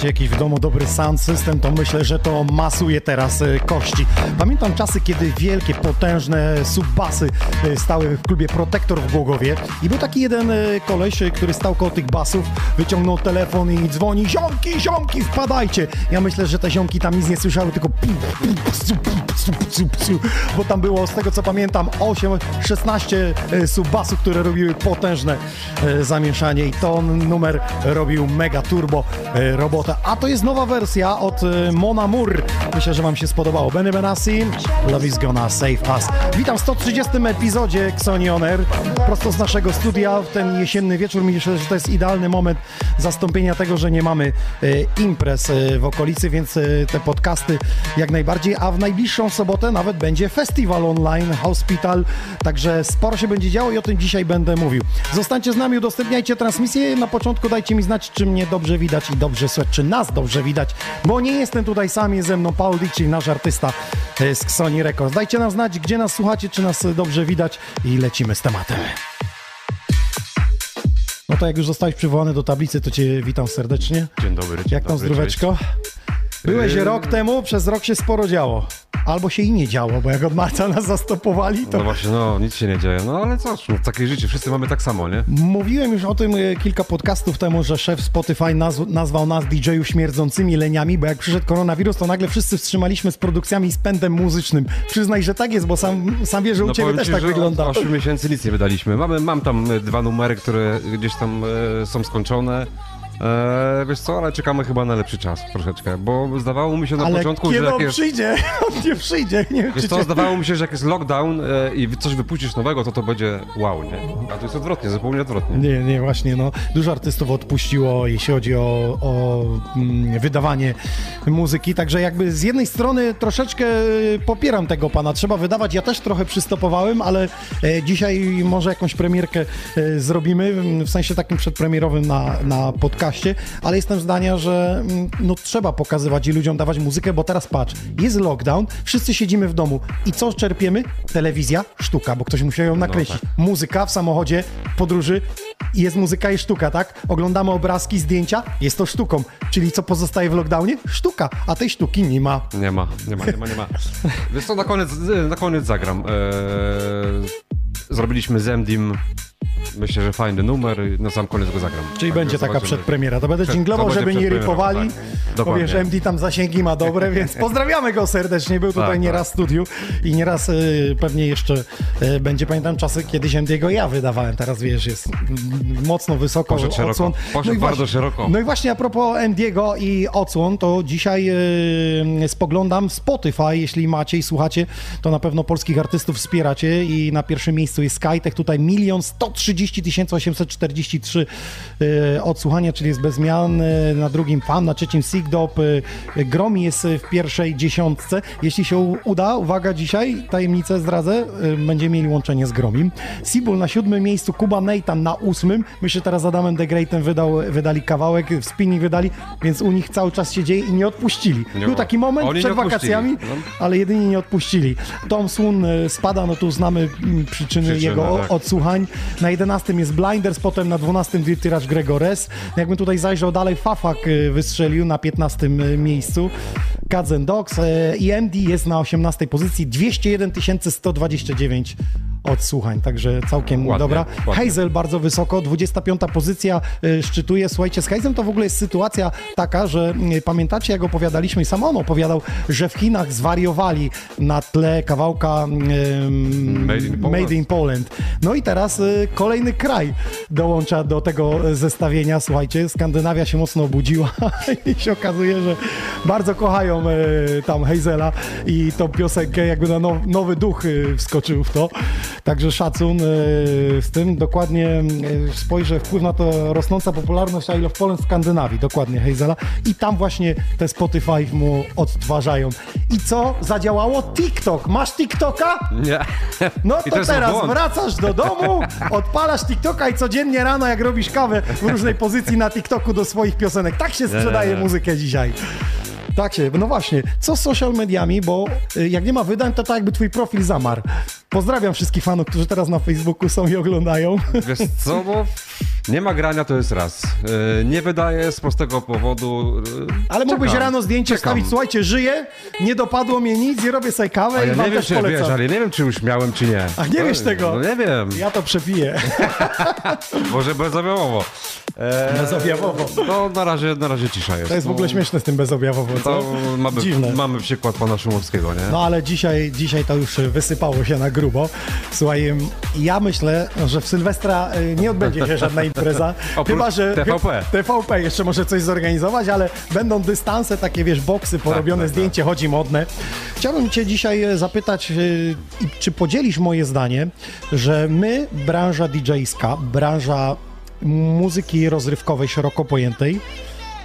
macie jakiś w domu dobry sound system, to myślę, że to masuje teraz e, kości. Pamiętam czasy, kiedy wielkie, potężne subbasy e, stały w klubie Protektor w Głogowie i był taki jeden e, koleś, który stał koło tych basów, wyciągnął telefon i dzwoni ziomki, ziomki, wpadajcie! Ja myślę, że te ziomki tam nic nie słyszały, tylko bo tam było, z tego co pamiętam, 8, 16 subbasów, które robiły potężne zamieszanie i to numer robił mega turbo robota a to jest nowa wersja od y, Mona Moore. Myślę, że wam się spodobało. Benny Benassi, Love is gonna save us. Witam w 130 epizodzie Xoni On Air, prosto z naszego studia w ten jesienny wieczór. Myślę, że to jest idealny moment zastąpienia tego, że nie mamy y, imprez y, w okolicy, więc te podcasty jak najbardziej, a w najbliższą sobotę nawet będzie festiwal online, Hospital, także sporo się będzie działo i o tym dzisiaj będę mówił. Zostańcie z nami, udostępniajcie transmisję. Na początku dajcie mi znać, czy mnie dobrze widać i dobrze słychać, czy nas dobrze widać, bo nie jestem tutaj sam, jest ze mną Paul Dick, czyli nasz artysta e, z Sony Records. Dajcie nam znać, gdzie nas słuchacie, czy nas dobrze widać i lecimy z tematem. No to jak już zostałeś przywołany do tablicy, to cię witam serdecznie. Dzień dobry. Dzień Jak tam dobry, zdróweczko? Byłeś Yy. rok temu, przez rok się sporo działo. Albo się i nie działo, bo jak od marca nas zastopowali, to No właśnie, no nic się nie dzieje. No ale cóż, no, takie życie, wszyscy mamy tak samo, nie? Mówiłem już o tym e, kilka podcastów temu, że szef Spotify nazw- nazwał nas DJ-ów śmierdzącymi leniami, bo jak przyszedł koronawirus, to nagle wszyscy wstrzymaliśmy z produkcjami i z pędem muzycznym. Przyznaj, że tak jest, bo sam, sam wiesz, że u No ciebie też ci, tak wygląda. Od 8 miesięcy nic nie wydaliśmy. Mamy, mam tam e, dwa numery, które gdzieś tam e, są skończone. E, wiesz co, ale czekamy chyba na lepszy czas troszeczkę, bo zdawało mi się na Ale początku, że kiedy jak on jest... przyjdzie? On nie przyjdzie. Nie wiem, Wiesz co, zdawało mi się, że jak jest lockdown e, i coś wypuścisz nowego, to to będzie wow, nie? A to jest odwrotnie, zupełnie odwrotnie. Nie, nie, właśnie, no. Dużo artystów odpuściło, jeśli chodzi o, o mm, wydawanie muzyki, także jakby z jednej strony troszeczkę y, popieram tego pana, trzeba wydawać, ja też trochę przystopowałem, ale e, dzisiaj może jakąś premierkę e, zrobimy, w sensie takim przedpremierowym na, na podcaście, ale jestem zdania, że mm, no trzeba pokazywać i ludziom dawać muzykę, bo teraz patrz, jest lockdown, wszyscy siedzimy w domu i co czerpiemy? Telewizja, sztuka, bo ktoś musiał ją nakręcić. tak. Muzyka w samochodzie, w podróży, jest muzyka i sztuka, tak? Oglądamy obrazki, zdjęcia, jest to sztuką. Czyli co pozostaje w lockdownie? Sztuka, a tej sztuki nie ma. Nie ma, nie ma, nie ma, nie ma. Wiesz co, na koniec, na koniec zagram. Eee, zrobiliśmy z Emdim, myślę, że fajny numer na sam koniec go zagram. Czyli Także będzie taka przedpremiera. To będę Przed- dżinglował, żeby nie rypowali. tak. Bo Dokładnie. wiesz, MD tam zasięgi ma dobre, więc pozdrawiamy go serdecznie. Był tutaj Tak, nieraz w studiu i nieraz y, pewnie jeszcze y, będzie. Pamiętam czasy, kiedyś MD'ego ja wydawałem. Teraz wiesz, jest mocno wysoko Poszedł szeroko. odsłon. Poszedł i bardzo właśnie- szeroko. No i właśnie a propos MD'ego i odsłon, to dzisiaj y, spoglądam Spotify. Jeśli macie i słuchacie, to na pewno polskich artystów wspieracie i na pierwszym miejscu jest Skytech. Tutaj milion 130 843 y, odsłuchania, czyli jest bez zmian. Na drugim Fan, na trzecim Sigdop. y, Gromi jest w pierwszej dziesiątce. Jeśli się uda, uwaga dzisiaj, tajemnicę zdradzę, y, będziemy mieli łączenie z Gromim. Sibul na siódmym miejscu, Kuba Nathan na ósmym. Myślę, że teraz z Adamem The Greatem wydał, wydali kawałek, w spinning wydali, więc u nich cały czas się dzieje i nie odpuścili. Nie Był taki moment Oni przed wakacjami, No. ale jedynie nie odpuścili. Tom Swoon y, spada, no tu znamy mm, przyczyny Przyczyny, jego tak. odsłuchań. Na 11 jest Blinders, potem na 12 Dirty Rush Gregores. Jakbym tutaj zajrzał dalej, Fafak y, wystrzelił na 15 miejscu. Cats and Dogs y, i MD jest na 18 pozycji, 201 129 odsłuchań, także całkiem Ładnie, dobra. ładnie. Hazel bardzo wysoko, 25 pozycja y, szczytuje. Słuchajcie, z Hazelem to w ogóle jest sytuacja taka, że y, pamiętacie jak opowiadaliśmy i sam on opowiadał, że w Chinach zwariowali na tle kawałka ym, Made in Poland. Made in Poland. No i teraz y, kolejny kraj dołącza do tego zestawienia. Słuchajcie, Skandynawia się mocno obudziła i się okazuje, że bardzo kochają y, tam Hazela i tą piosenkę jakby na now, nowy duch y, wskoczył w to. Także szacun y, z tym. Dokładnie spojrzę, wpływ na to rosnąca popularność I Love Poland w Skandynawii, dokładnie Hazela. I tam właśnie te Spotify mu odtwarzają. I co zadziałało? TikTok. Masz TikToka? Nie. No to jest teraz błąd. wracasz do domu, odpalasz TikToka i codziennie rano, jak robisz kawę w różnej pozycji na TikToku do swoich piosenek. Tak się sprzedaje muzykę dzisiaj. Tak się, no właśnie. Co z social mediami, bo y, jak nie ma wydań, to tak jakby twój profil zamarł. Pozdrawiam wszystkich fanów, którzy teraz na Facebooku są i oglądają. Wiesz co, bo nie ma grania, to jest raz. E, nie wydaje z prostego powodu. e, Ale mógłbyś czekam, rano zdjęcie czekam. wstawić, słuchajcie, żyję, nie dopadło mnie nic, nie robię sobie kawę A i ja wam nie wiem, też czy polecam. wiesz, ale nie wiem, czy już miałem, czy nie. Ach, nie To- wiesz tego? No nie wiem. Ja to przepiję. Może bezobjawowo. Bezobjawowo. No na razie, na razie cisza jest. To jest w ogóle śmieszne z tym bezobjawowo, co? To mamy, Dziwne. mamy przykład pana Szumowskiego, nie? No ale dzisiaj, dzisiaj to już wysypało się na grubo. Słuchaj, ja myślę, że w Sylwestra y, nie odbędzie się żadna impreza. Chyba, że TVP. TVP jeszcze może coś zorganizować, ale będą dystanse, takie wiesz, boksy, porobione tak, zdjęcie, chodzi modne. Chciałbym cię dzisiaj e, zapytać, i czy podzielisz moje zdanie, że my, branża DJ-ska, branża muzyki rozrywkowej szeroko pojętej,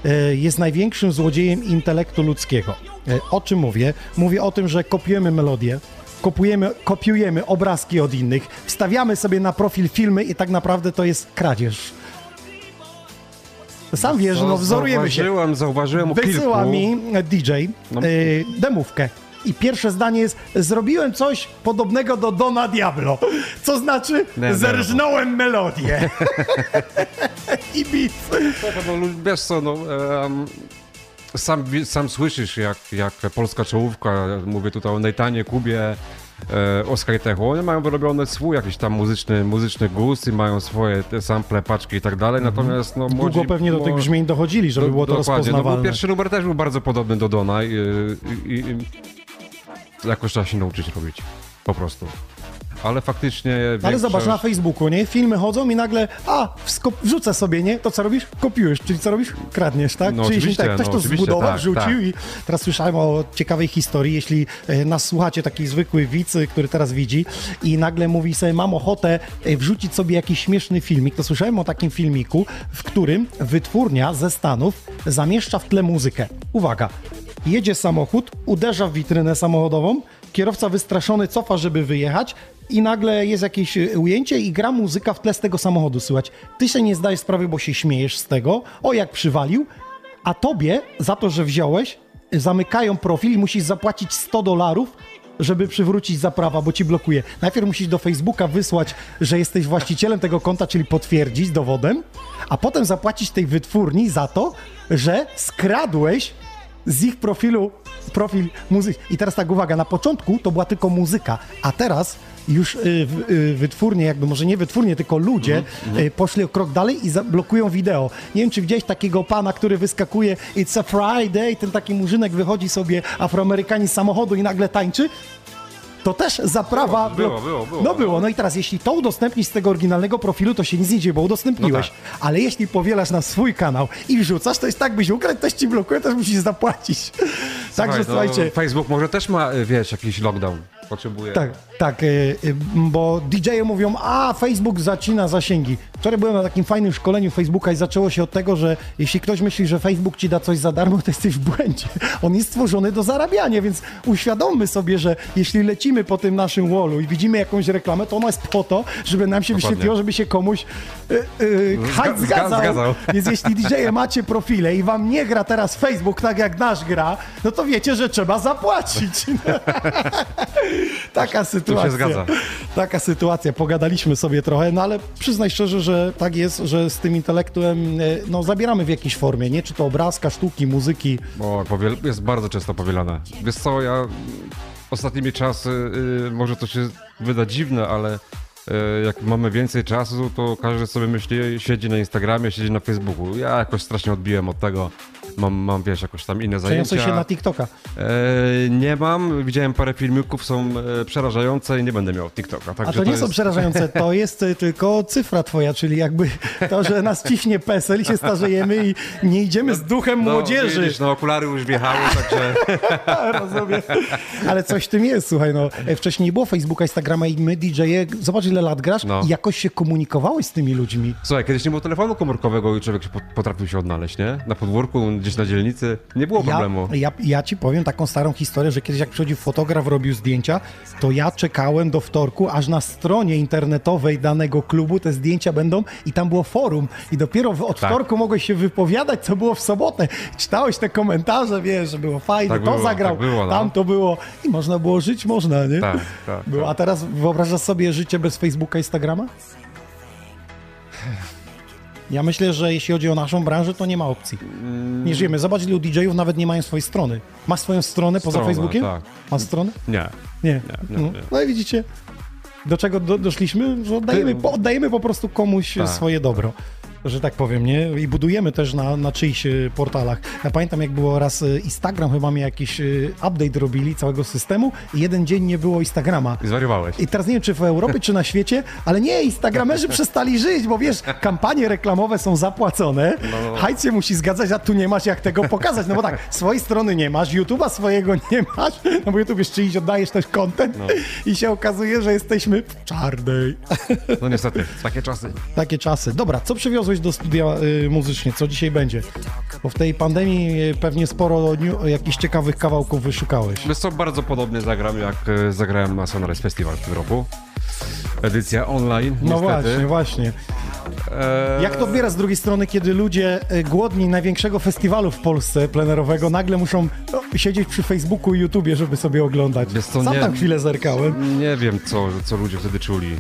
e, jest największym złodziejem intelektu ludzkiego. E, O czym mówię? Mówię o tym, że kopiujemy melodię, kopiujemy, kopiujemy obrazki od innych, wstawiamy sobie na profil filmy i tak naprawdę to jest kradzież. Sam wiesz, no wzorujemy się. Zauważyłem, zauważyłem u Wysyła kilku. mi e, DJ No. y, demówkę. I pierwsze zdanie jest, zrobiłem coś podobnego do Dona Diablo. Co znaczy, zerżnąłem melodię. I beat. No, wiesz co, no, em, sam, sam słyszysz, jak, jak polska czołówka, mówię tutaj o Nejtanie, Kubie, e, o Skytechu, oni mają wyrobiony swój jakiś tam muzyczny, muzyczny gust i mają swoje te sample, paczki i tak dalej, natomiast no młodzi... Długo pewnie do tych brzmień dochodzili, żeby do- było to dokładnie, no rozpoznawalne. pierwszy numer też był bardzo podobny do Dona i, i, i jakoś trzeba się nauczyć robić, po prostu. Ale faktycznie... Ale większość- zobacz na Facebooku, nie? Filmy chodzą i nagle, a, wrzucę sobie, nie? To co robisz? Kopiujesz, czyli co robisz? Kradniesz, tak? No czyli jeśli tak, ktoś no to zbudował, tak, wrzucił tak. i teraz słyszałem o ciekawej historii, jeśli e, nas słuchacie, taki zwykły widz, e, który teraz widzi i nagle mówi sobie, mam ochotę e, wrzucić sobie jakiś śmieszny filmik, to słyszałem o takim filmiku, w którym wytwórnia ze Stanów zamieszcza w tle muzykę. Uwaga, jedzie samochód, uderza w witrynę samochodową, kierowca wystraszony cofa, żeby wyjechać i nagle jest jakieś e, ujęcie i gra muzyka w tle z tego samochodu, słychać. Ty się nie zdajesz sprawy, bo się śmiejesz z tego, o jak przywalił, a tobie za to, że wziąłeś, zamykają profil i musisz zapłacić 100 dolarów, żeby przywrócić zaprawa, bo ci blokuje. Najpierw musisz do Facebooka wysłać, że jesteś właścicielem tego konta, czyli potwierdzić dowodem, a potem zapłacić tej wytwórni za to, że skradłeś z ich profilu profil muzyki. I teraz tak, uwaga, na początku to była tylko muzyka, a teraz już y, y, wytwórnie, jakby może nie wytwórnie, tylko ludzie y, poszli o krok dalej i zablokują wideo. Nie wiem, czy widziałeś takiego pana, który wyskakuje It's a Friday, ten taki murzynek wychodzi sobie, afroamerykanin z samochodu i nagle tańczy. To też zaprawa... Było, było, było. No było. No i teraz, jeśli to udostępnisz z tego oryginalnego profilu, to się nic nie dzieje, bo udostępniłeś. No Ale jeśli powielasz na swój kanał i wrzucasz, to jest tak, byś ukradł, też ci blokuje, też musisz zapłacić. Także Słuchaj, no, słuchajcie... Facebook może też ma, y, wiesz, jakiś lockdown. Potrzebuje. Tak, tak, y, y, bo DJ-e mówią, a Facebook zacina zasięgi. Wczoraj byłem na takim fajnym szkoleniu Facebooka i zaczęło się od tego, że jeśli ktoś myśli, że Facebook ci da coś za darmo, to jesteś w błędzie. On jest stworzony do zarabiania, więc uświadommy sobie, że jeśli lecimy po tym naszym wallu i widzimy jakąś reklamę, to ona jest po to, żeby nam się Dokładnie. wyświetliło, żeby się komuś y, y, hajs Zga- zgadzał. zgadzał. Więc jeśli DJ-e macie profile i wam nie gra teraz Facebook tak jak nasz gra, no to wiecie, że trzeba zapłacić. Taka sytuacja. zgadza. Taka sytuacja. Pogadaliśmy sobie trochę, no ale przyznaj szczerze, że tak jest, że z tym intelektem e, no, zabieramy w jakiejś formie, nie? Czy to obrazka, sztuki, muzyki. Bo jest bardzo często powielane. Wiesz co, ja ostatnimi czasy, y, może to się wyda dziwne, ale y, jak mamy więcej czasu, to każdy sobie myśli, siedzi na Instagramie, siedzi na Facebooku. Ja jakoś strasznie odbiłem od tego. Mam, mam wiesz, jakoś tam inne zajęcia. Przeniosłeś się na TikToka. E, nie mam, widziałem parę filmików, są e, przerażające i nie będę miał TikToka. A to nie są jest... przerażające, to jest e, tylko cyfra twoja, czyli jakby to, że nas ciśnie PESEL i się starzejemy i nie idziemy z duchem No, młodzieży. Widzisz, no okulary już wjechały, także... Rozumiem. Ale coś w tym jest, słuchaj, no. e, Wcześniej nie było Facebooka, Instagrama i my, DJ-e, zobacz ile lat grasz No. i jakoś się komunikowałeś z tymi ludźmi. Słuchaj, kiedyś nie było telefonu komórkowego i człowiek potrafił się odnaleźć, nie? Na podwórku, gdzieś na dzielnicy. Nie było problemu. Ja, ja, ja ci powiem taką starą historię, że kiedyś jak przychodził fotograf, robił zdjęcia, to ja czekałem do wtorku, aż na stronie internetowej danego klubu te zdjęcia będą i tam było forum i dopiero w, od Tak. wtorku mogłeś się wypowiadać, co było w sobotę. Czytałeś te komentarze, wiesz, że było fajne, Tak to było, zagrał, tak było, no. tam to było i można było żyć, można, nie? Tak, tak, Było. tak. A teraz wyobrażasz sobie życie bez Facebooka, Instagrama? Ja myślę, że jeśli chodzi o naszą branżę, to nie ma opcji. Mm. Nie żyjemy. Zobacz, ilu DJ-ów nawet nie mają swojej strony. Masz swoją stronę poza Facebookiem? tak. Masz stronę? Nie. Nie. Nie, nie, no. nie. no i widzicie, do czego do, doszliśmy? Że oddajemy, oddajemy po prostu komuś Tak. swoje dobro. Że tak powiem, nie? I budujemy też na, na czyichś y, portalach. Ja pamiętam, jak było raz y, Instagram, chyba mi jakiś y, update robili całego systemu i jeden dzień nie było Instagrama. I zwariowałeś. I teraz nie wiem, czy w Europie, czy na świecie, ale nie, Instagramerzy przestali żyć, bo wiesz, kampanie reklamowe są zapłacone, No. się musi zgadzać, a tu nie masz jak tego pokazać, no bo tak, swojej strony nie masz, YouTube'a swojego nie masz, no bo YouTube jeszcze iść, oddajesz też content No. i się okazuje, że jesteśmy w czarnej. No niestety, takie czasy. Takie czasy. Dobra, co przywiozłeś do studia y, muzycznie? Co dzisiaj będzie? Bo w tej pandemii y, pewnie sporo jakichś ciekawych kawałków wyszukałeś. Wiesz co, bardzo podobnie zagram, jak e, zagrałem na Sunrise Festival w tym roku. Edycja online, No niestety. właśnie, właśnie. E, Jak to odbiera z drugiej strony, kiedy ludzie y, głodni największego festiwalu w Polsce plenerowego nagle muszą no, siedzieć przy Facebooku i YouTubie, żeby sobie oglądać? Wiesz co, Sam nie- tam chwilę zerkałem. Nie wiem, co, co ludzie wtedy czuli.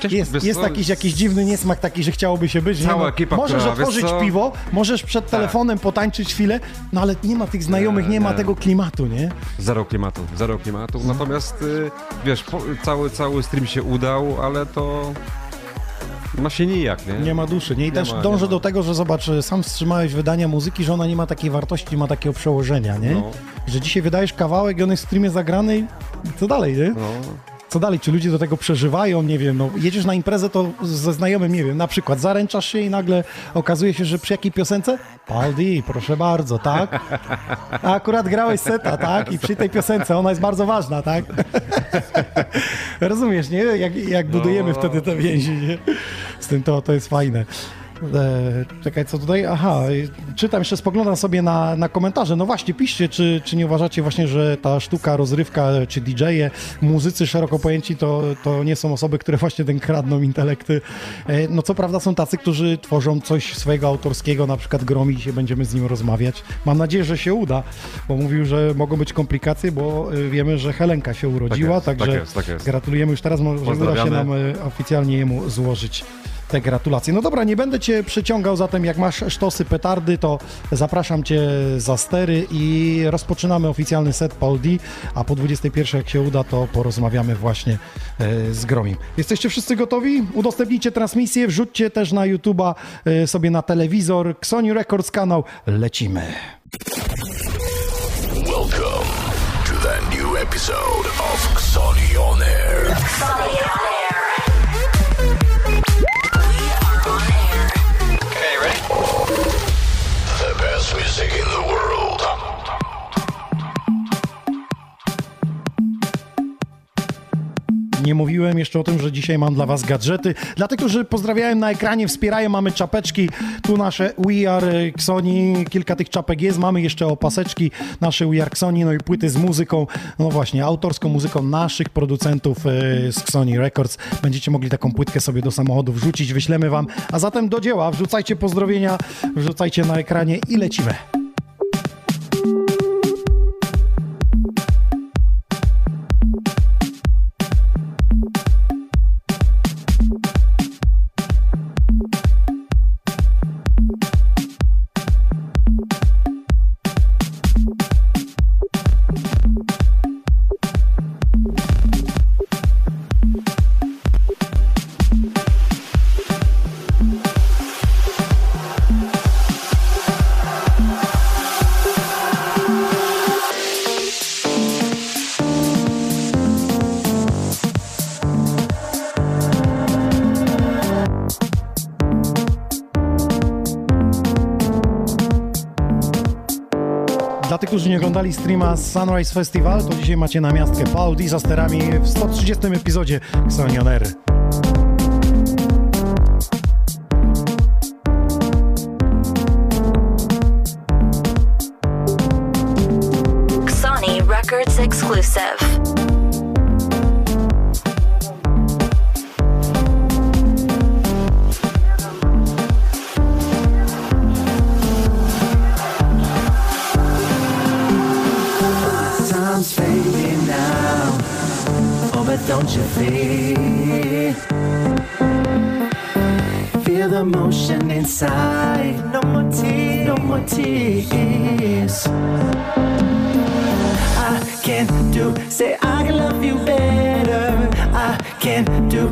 Cześć, Jest, jest co, jakiś, jakiś dziwny niesmak taki, że chciałoby się być. nie? Cała No, ekipa, możesz która, wiesz otworzyć? Tak. piwo, możesz przed telefonem potańczyć chwilę, no ale nie ma tych znajomych, nie, Nie, ma nie. tego klimatu, nie? Zero klimatu, zero klimatu. Natomiast, y, wiesz, cały, cały stream się udał, ale to... Ma się nijak, nie? Nie ma duszy. Nie? I też ma, dążę nie ma. do tego, że zobacz, sam wstrzymałeś wydania muzyki, że ona nie ma takiej wartości, nie ma takiego przełożenia, nie? No. Że dzisiaj wydajesz kawałek i on jest w streamie zagrany i co dalej, nie? No, Co dalej? Czy ludzie do tego przeżywają? Nie wiem, no jedziesz na imprezę, to ze znajomym, nie wiem, na przykład zaręczasz się i nagle okazuje się, że przy jakiej piosence? Paldi, proszę bardzo, tak? A akurat grałeś seta, tak? I przy tej piosence ona jest bardzo ważna, tak? Rozumiesz, nie? Jak, jak budujemy wtedy te więzi, nie? Z tym to, to jest fajne. E, czekaj, co tutaj? Aha, e, czytam jeszcze, spoglądam sobie na, na komentarze. No właśnie, piszcie, czy, czy nie uważacie właśnie, że ta sztuka, rozrywka, czy DJ-e, muzycy szeroko pojęci, to, to nie są osoby, które właśnie ten kradną intelekty. E, no co prawda są tacy, którzy tworzą coś swojego autorskiego, na przykład Gromi, dzisiaj będziemy z nim rozmawiać. Mam nadzieję, że się uda, bo mówił, że mogą być komplikacje, bo wiemy, że Helenka się urodziła, jest, tak także jest, tak jest. gratulujemy już teraz, może uda się nam oficjalnie jemu złożyć te gratulacje. No dobra, nie będę cię przyciągał, zatem jak masz sztosy, petardy, to zapraszam cię za stery i rozpoczynamy oficjalny set Paul D, a po 21 jak się uda, to porozmawiamy właśnie e, z Gromim. Jesteście wszyscy gotowi? Udostępnijcie transmisję, wrzućcie też na YouTube'a e, sobie na telewizor, Sony Records kanał, lecimy. Welcome to the new episode of Xoni On Air. Sunny on air. Nie mówiłem jeszcze o tym, że dzisiaj mam dla Was gadżety. Dla tych, którzy na ekranie, wspierają, mamy czapeczki. Tu nasze We Are Xoni, kilka tych czapek jest. Mamy jeszcze opaseczki, nasze We Are Xoni, no i płyty z muzyką, no właśnie, autorską muzyką naszych producentów e, z Xoni Records. Będziecie mogli taką płytkę sobie do samochodu wrzucić, wyślemy Wam. A zatem do dzieła, wrzucajcie pozdrowienia, wrzucajcie na ekranie i lecimy. Oglądali streama z Sunrise Festival, to dzisiaj macie na miastkę Paul D za sterami w 130 epizodzie. Sony Records exclusive. Feel the motion inside. No more tears. No more tears. I can't do. Say I can love you better. I can't do.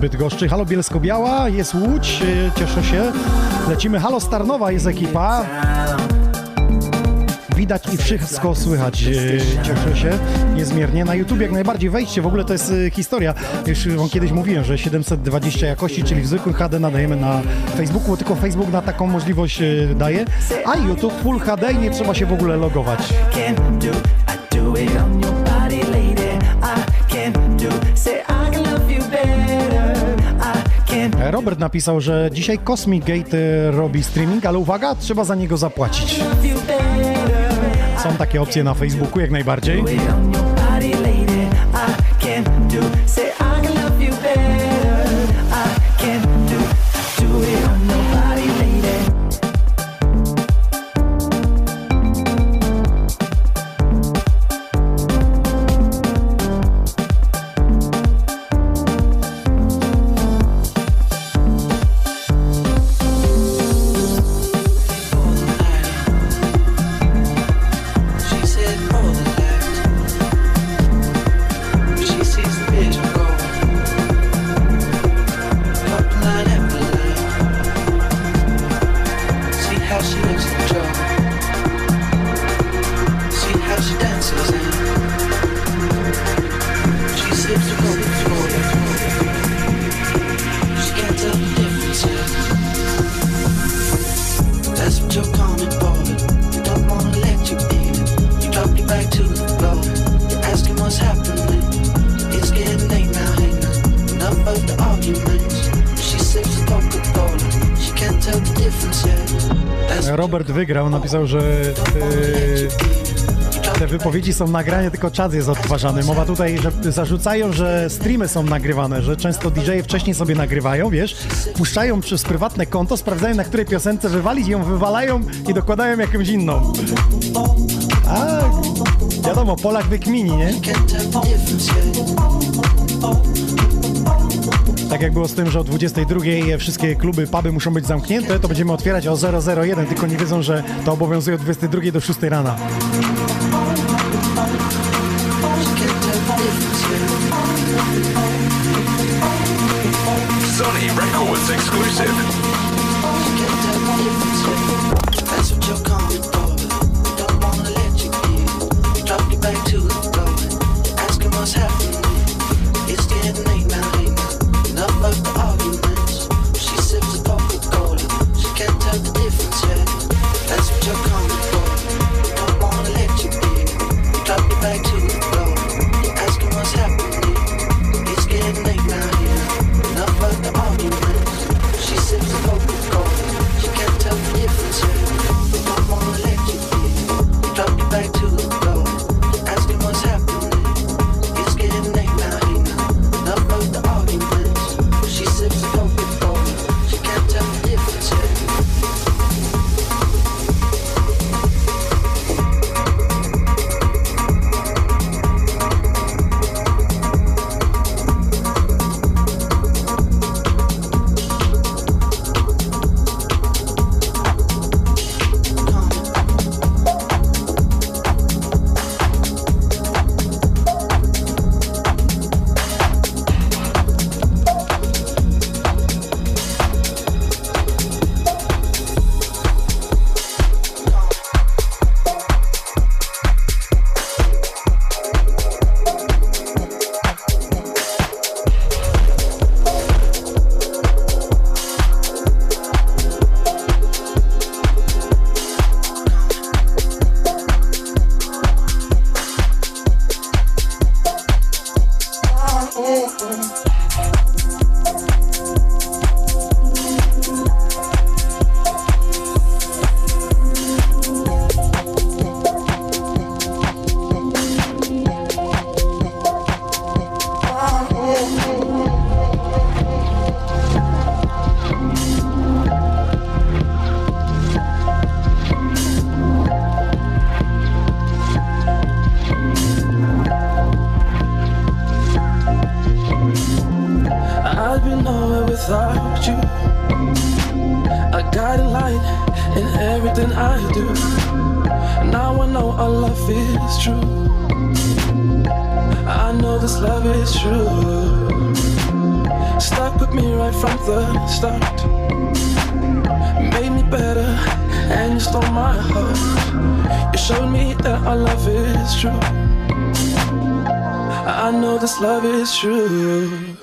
Bydgoszczy. Halo Bielsko-Biała, jest Łódź, y, cieszę się. Lecimy. Halo Starnowa, jest ekipa. Widać i wszystko słychać, y, cieszę się niezmiernie. Na YouTube jak najbardziej wejście, w ogóle to jest y, historia. Już wam kiedyś mówiłem, że 720 jakości, czyli w zwykłym HD nadajemy na Facebooku, bo tylko Facebook na taką możliwość daje, a YouTube Full HD i nie trzeba się w ogóle logować. Robert napisał, że dzisiaj Cosmic Gate y, robi streaming, ale uwaga, trzeba za niego zapłacić. Są takie opcje na Facebooku jak najbardziej. See how she dances. Robert wygrał, napisał, że yy, te wypowiedzi są nagrane, tylko czas jest odtwarzany. Mowa tutaj, że zarzucają, że streamy są nagrywane, że często DJ-e wcześniej sobie nagrywają, wiesz, puszczają przez prywatne konto, sprawdzają na której piosence wywalić, ją wywalają i dokładają jakąś inną. A, wiadomo, Polak wykmini, nie? Tak jak było z tym, że o 22 wszystkie kluby, puby muszą być zamknięte, to będziemy otwierać o 001, tylko nie wiedzą, że to obowiązuje od 22 do 6 rana. My heart. You showed me that our love is true. I know this love is true.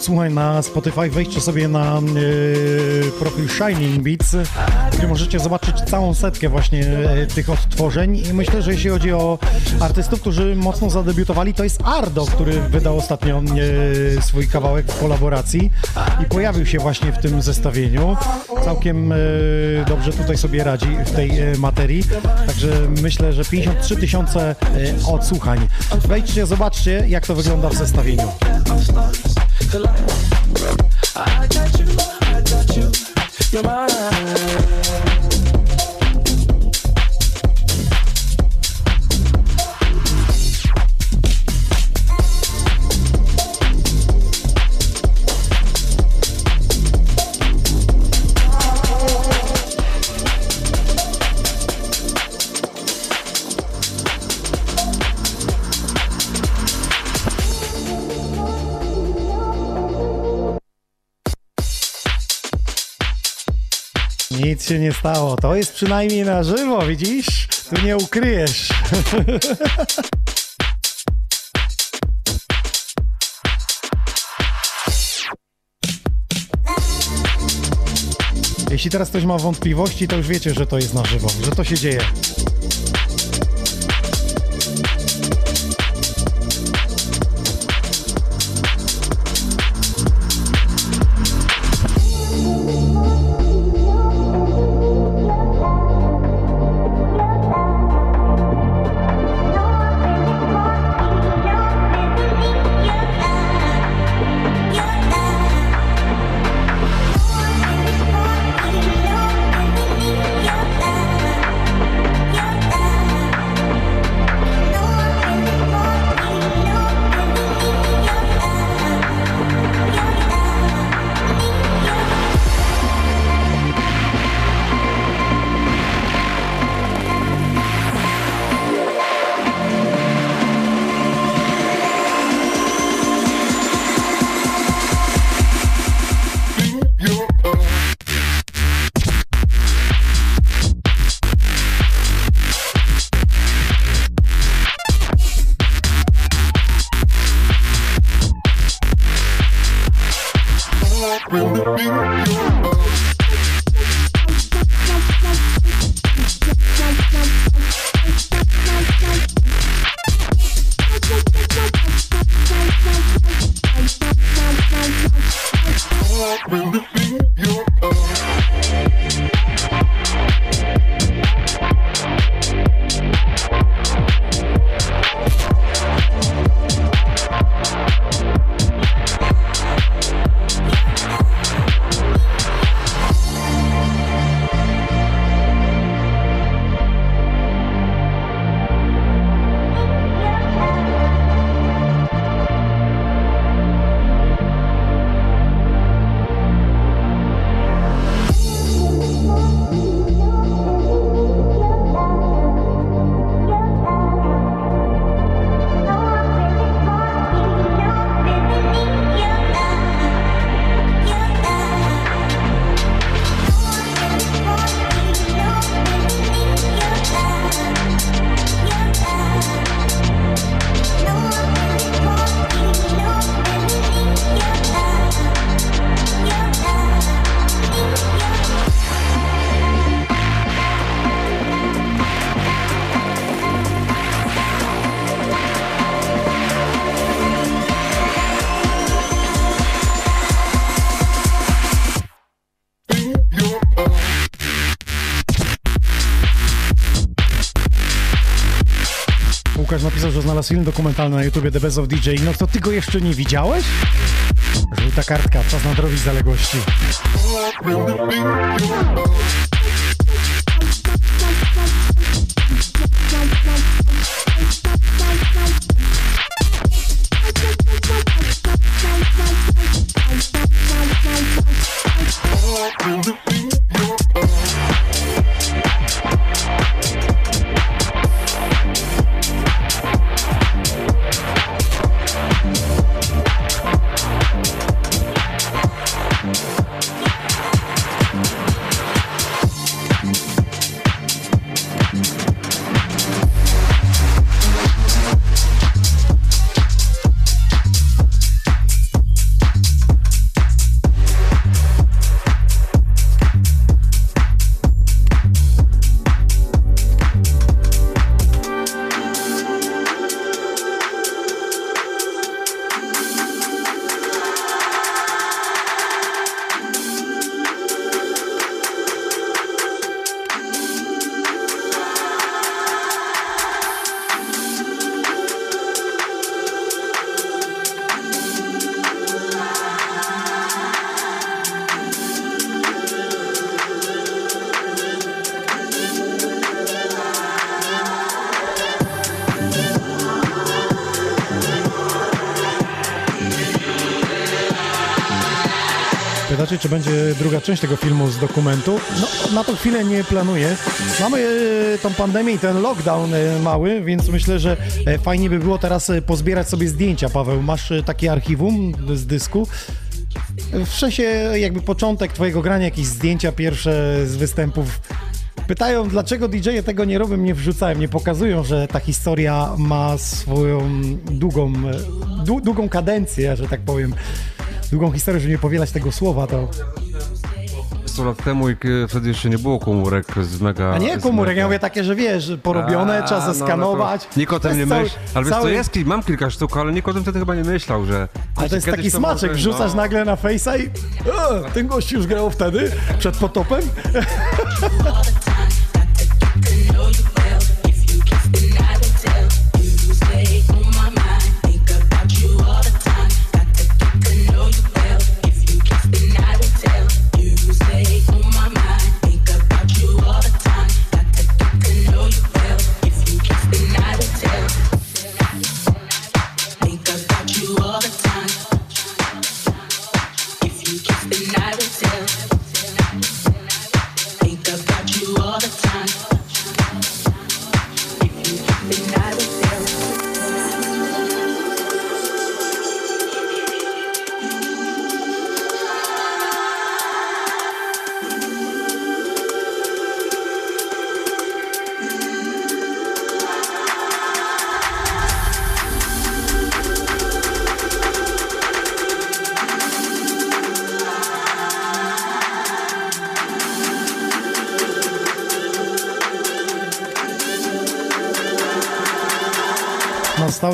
Odsłuchań na Spotify, wejdźcie sobie na e, profil Shining Beats, gdzie możecie zobaczyć całą setkę właśnie e, tych odtworzeń i myślę, że jeśli chodzi o artystów, którzy mocno zadebiutowali, to jest Ardo, który wydał ostatnio e, swój kawałek w kolaboracji i pojawił się właśnie w tym zestawieniu. Całkiem dobrze tutaj sobie radzi w tej materii, także myślę, że 53 tysiące odsłuchań. Wejdźcie, zobaczcie jak to wygląda w zestawieniu. Stało. To jest przynajmniej na żywo, widzisz? Tu nie ukryjesz. Jeśli teraz ktoś ma wątpliwości, to już wiecie, że to jest na żywo, że to się dzieje. Film dokumentalny na YouTubie The Best of DJ. No to ty go jeszcze nie widziałeś? Żółta kartka, czas nadrobić zaległości. Pytacie, czy będzie druga część tego filmu z dokumentu? No, na tą chwilę nie planuję. Mamy e, tą pandemię i ten lockdown e, mały, więc myślę, że e, fajnie by było teraz pozbierać sobie zdjęcia. Paweł, masz takie archiwum z dysku? W sensie jakby początek twojego grania, jakieś zdjęcia pierwsze z występów. Pytają, dlaczego DJ-e tego nie robią, nie wrzucają, nie pokazują, że ta historia ma swoją długą, dłu- długą kadencję, że tak powiem. Długą historię, żeby nie powielać tego słowa, to... 100 lat temu, e, wtedy jeszcze nie było komórek z mega... A nie komórek, mega- ja mówię takie, że wiesz, porobione, A, trzeba no, zeskanować. no Nikt o tym nie cały- myśli. Ale wiesz co, cały- jest, mam kilka sztuk, ale nikt o tym wtedy chyba nie myślał, że... Ale to jest taki smaczek, może- wrzucasz no. nagle na fejsa i... E, ten gość już grał wtedy, przed potopem?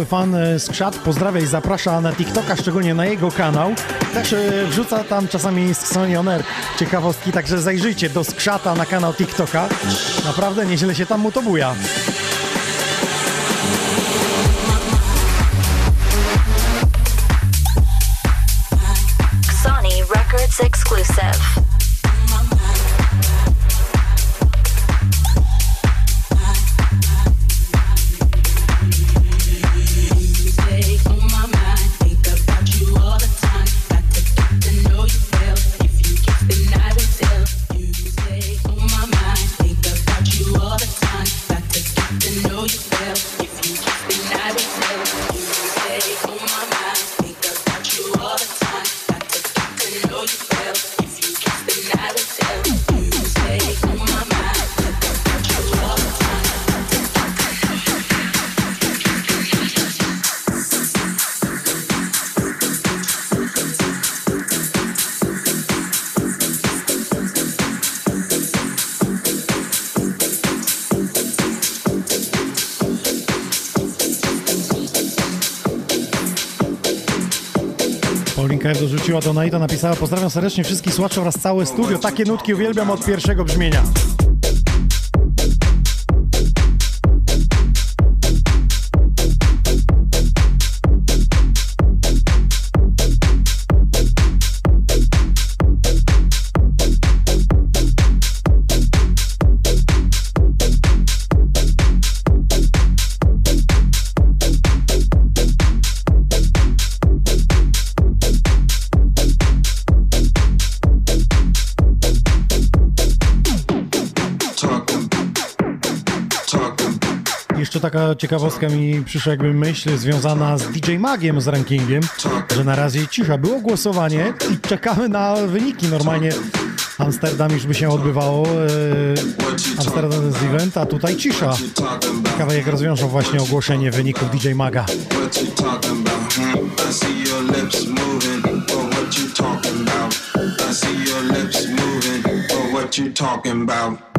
fan e, Skrzat pozdrawia i zaprasza na TikToka, szczególnie na jego kanał. Też e, wrzuca tam czasami z Sony On Air ciekawostki, także zajrzyjcie do Skrzata na kanał TikToka. Naprawdę nieźle się tam mu to buja. Dorzuciła do napisała Pozdrawiam serdecznie wszystkich słuchaczy oraz całe studio. Takie nutki uwielbiam od pierwszego brzmienia. Taka ciekawostka mi przyszła jakby myśl związana z DJ Magiem z rankingiem, że na razie cisza. Było głosowanie i czekamy na wyniki. Normalnie Amsterdam już by się odbywało, e, Amsterdam jest event, a tutaj cisza. Ciekawe jak rozwiążą właśnie ogłoszenie wyników DJ Maga. What you talking about?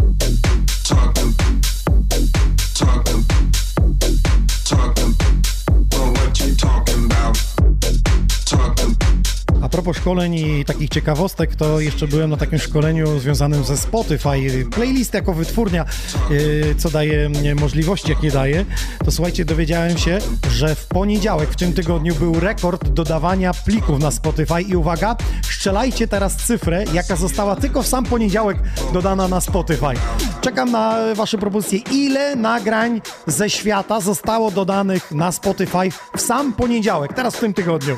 Propos szkoleń i takich ciekawostek, to jeszcze byłem na takim szkoleniu związanym ze Spotify. Playlist jako wytwórnia, yy, co daje mm, możliwości, jakie daje. To słuchajcie, dowiedziałem się, że w poniedziałek w tym tygodniu był rekord dodawania plików na Spotify i uwaga, strzelajcie teraz cyfrę, jaka została tylko w sam poniedziałek dodana na Spotify. Czekam na wasze propozycje. Ile nagrań ze świata zostało dodanych na Spotify w sam poniedziałek, teraz w tym tygodniu?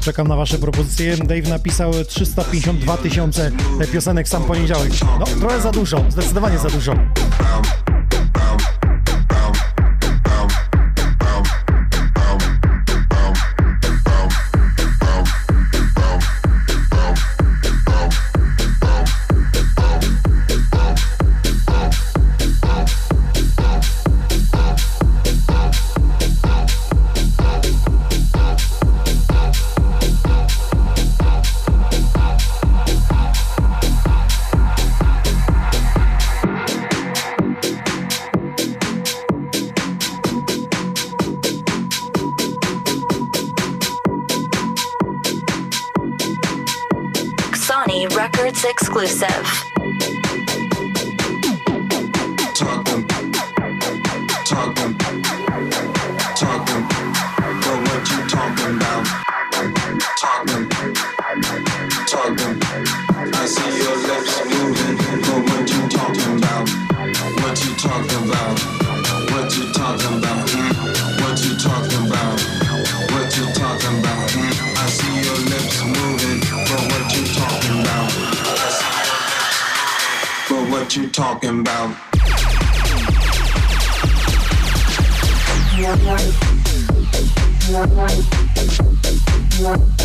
Czekam na wasze propozycje. Dave napisał 352 tysiące piosenek sam poniedziałek. No, trochę za dużo, zdecydowanie za dużo. Exclusive. What you talking about? I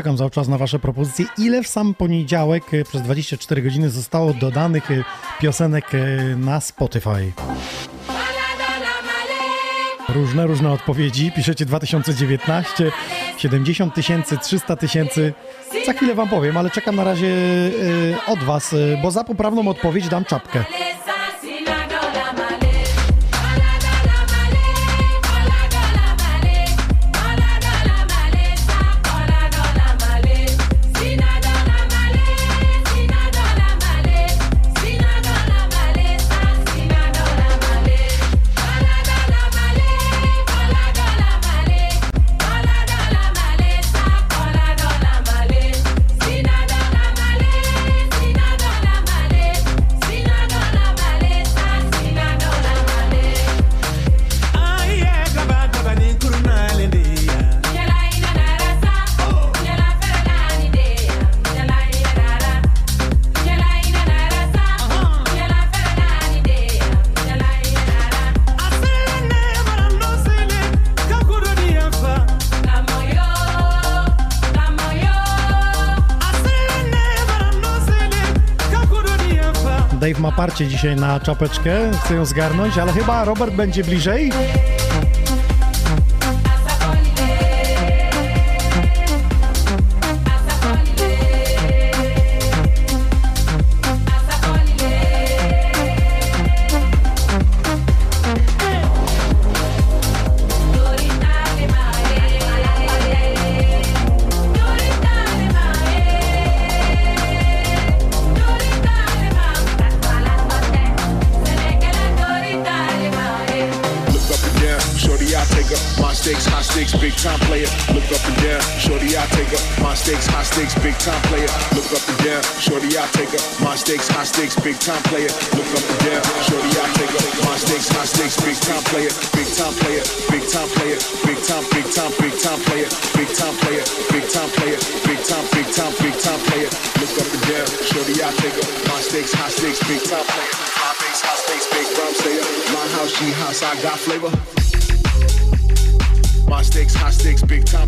czekam cały czas na wasze propozycje. Ile w sam poniedziałek e, przez 24 godziny zostało dodanych e, piosenek e, na Spotify? Różne, różne odpowiedzi. Piszecie 2019, 70 tysięcy, 300 tysięcy. Za chwilę wam powiem, ale czekam na razie od was, bo za poprawną odpowiedź dam czapkę. Parcie dzisiaj na czapeczkę, chce ją zgarnąć, ale chyba Robert będzie bliżej. Stakes, high stakes, big time player. Look up and down, shorty, I take up my stakes, high stakes, big time player, big time player, big time player, big time, big time, big time player, big time player, big time player, big time, big time, big time player. Look up and down, shorty, I take up my stakes, high stakes, big time player. High stakes, high stakes, big time player. My house, she house, I got flavor.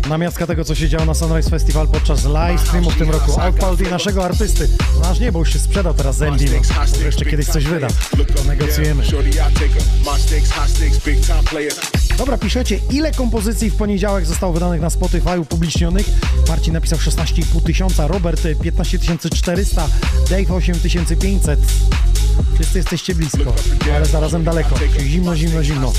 Namiastka tego, co się działo na Sunrise Festival podczas live streamu w tym roku. Outpalt i naszego artysty. Nasz nie, bo już się sprzedał teraz no. Może jeszcze kiedyś coś wyda. Negocjujemy. Dobra, piszecie, ile kompozycji w poniedziałek zostało wydanych na Spotify upublicznionych? Marcin napisał 16,5 tysiąca, Robert y, 15 400, Dave 8500. Wszyscy jesteście blisko, ale zarazem daleko. Zimno, zimno, zimno.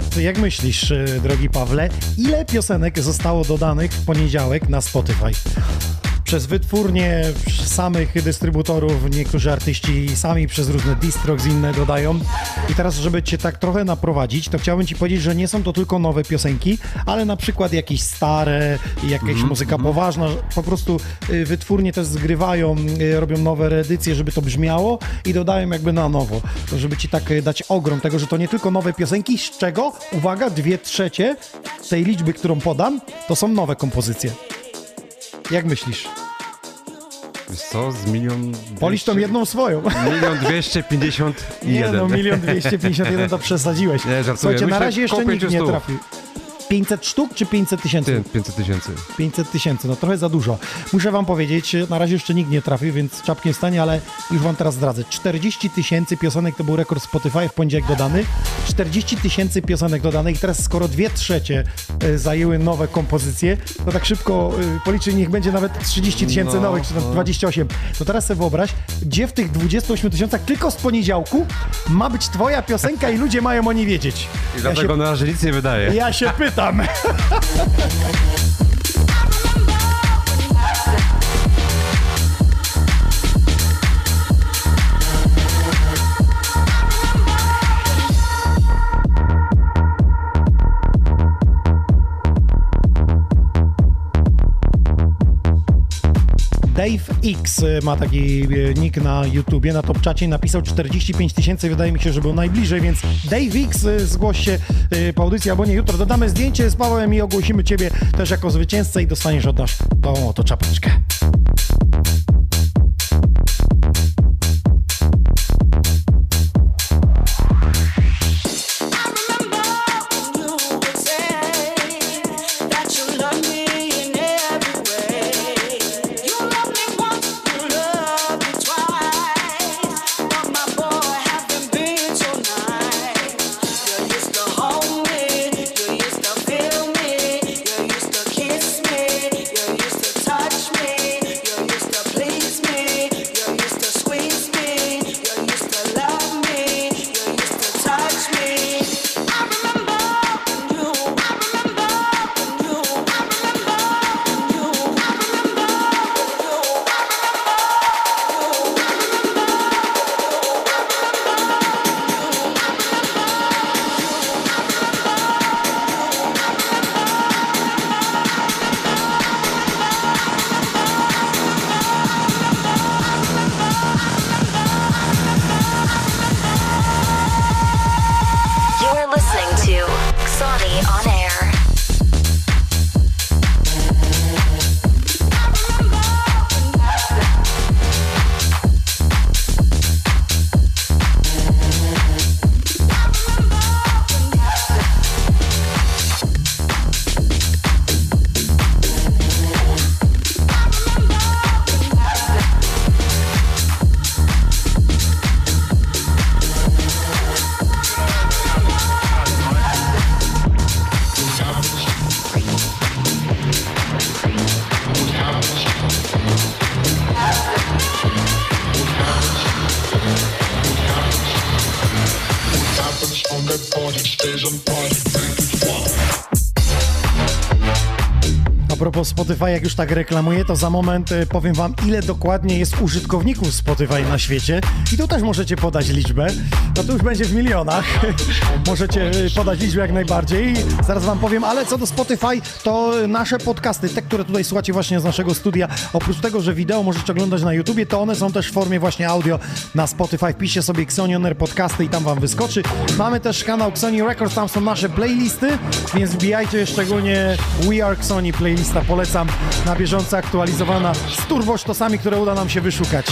Wszedł. Jak myślisz, y, drogi Pawle, ile piosenek zostało dodanych w poniedziałek na Spotify? Przez wytwórnie samych dystrybutorów, niektórzy artyści sami przez różne distrogs inne dodają. I teraz, żeby cię tak trochę naprowadzić, to chciałbym ci powiedzieć, że nie są to tylko nowe piosenki, ale na przykład jakieś stare, jakaś muzyka poważna. Po prostu y, wytwórnie też zgrywają, y, robią nowe reedycje, żeby to brzmiało i dodają jakby na nowo. To żeby ci tak y, dać ogrom tego, że to nie tylko nowe piosenki, z czego, uwaga, dwie trzecie tej liczby, którą podam, to są nowe kompozycje. Jak myślisz? Co, z milion... Policz tą jedną swoją. Milion dwieście pięćdziesiąt Nie jeden. no, milion dwieście pięćdziesiąt jeden to przesadziłeś. Nie, żartuję. Słuchajcie, na razie jeszcze nikt nie trafił. 500 sztuk czy 500 tysięcy? Ty, 500 tysięcy. 500 tysięcy, no trochę za dużo. Muszę wam powiedzieć, na razie jeszcze nikt nie trafił, więc czapkiem stanie, ale już wam teraz zdradzę. 40 tysięcy piosenek to był rekord Spotify w poniedziałek dodany. 40 tysięcy piosenek dodanych i teraz skoro dwie trzecie e, zajęły nowe kompozycje, to tak szybko e, policzyj, niech będzie nawet 30 tysięcy No, nowych, czy no. 28. To teraz sobie wyobraź, gdzie w tych 28 tysiącach tylko z poniedziałku ma być twoja piosenka i ludzie mają o niej wiedzieć. I dlatego na razie nic nie wydaje. Ja się pytam. sammen. Dave X y, ma taki y, nick na YouTubie, na topczacie napisał 45 tysięcy, wydaje mi się, że był najbliżej, więc Dave X y, zgłoś się po audycji, albo nie jutro dodamy zdjęcie z Pawłem i ogłosimy Ciebie też jako zwycięzcę i dostaniesz od nas tą oto czapeczkę. Propos Spotify, jak już tak reklamuję, to za moment e, powiem wam, ile dokładnie jest użytkowników Spotify na świecie. I tu też możecie podać liczbę. No to już będzie w milionach. możecie e, podać liczbę jak najbardziej. Zaraz wam powiem, ale co do Spotify, to nasze podcasty, te, które tutaj słuchacie właśnie z naszego studia, oprócz tego, że wideo możecie oglądać na YouTubie, to one są też w formie właśnie audio na Spotify. Piszcie sobie Xonioner podcasty i tam wam wyskoczy. Mamy też kanał Xoni Records, tam są nasze playlisty, więc wbijajcie szczególnie We Are Xoni playlista, polecam na bieżąco aktualizowana z turbosztosami, które uda nam się wyszukać.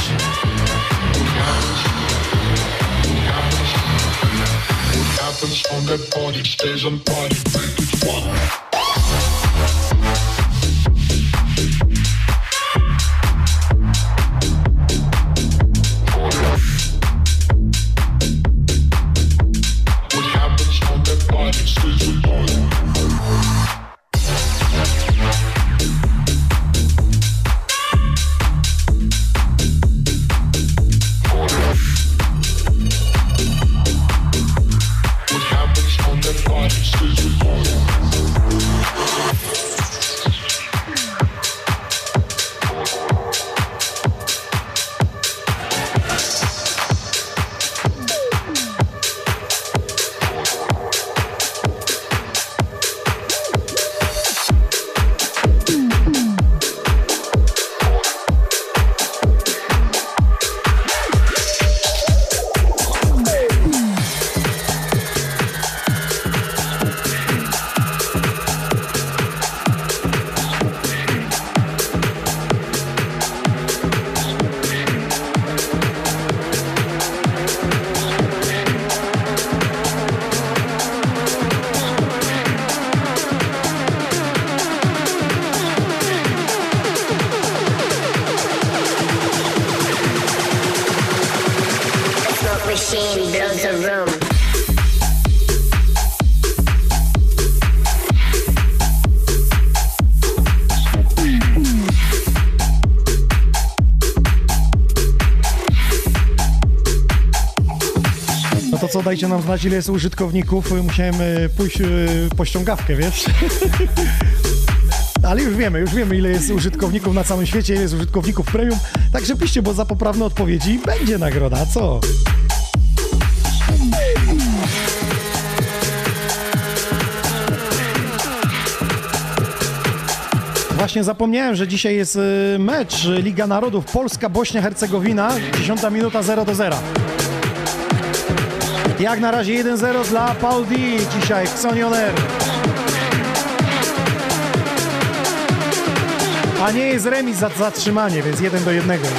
on that party stays on party. It's one. Co, dajcie nam znać, ile jest użytkowników. Musiałem e, pójść e, po ściągawkę, wiesz? Ale już wiemy, już wiemy, ile jest użytkowników na całym świecie, ile jest użytkowników premium. Także piszcie, bo za poprawne odpowiedzi będzie nagroda, co? Właśnie zapomniałem, że dzisiaj jest y, mecz Liga Narodów Polska-Bośnia-Hercegowina, 10 minuta 0 do 0. Jak na razie 1-0 dla Paul D dzisiaj w Sonioner. A nie jest remis za zatrzymanie, więc 1 do 1 jest.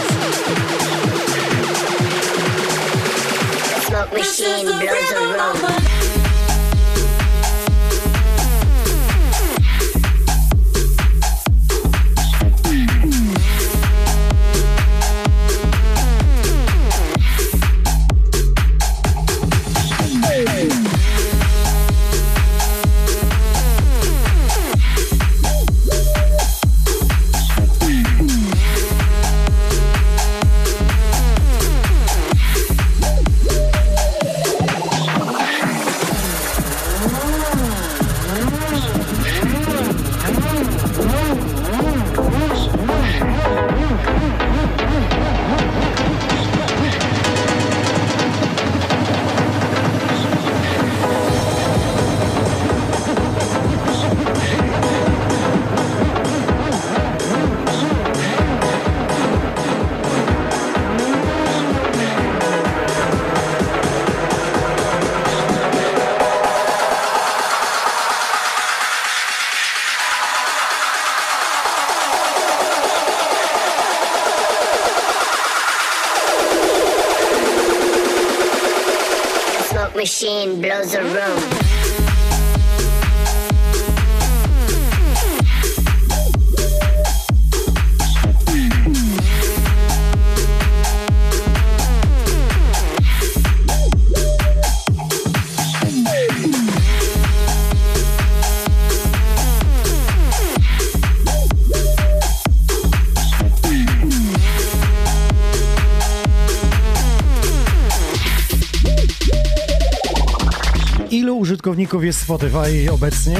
Użytkowników jest Spotify obecnie?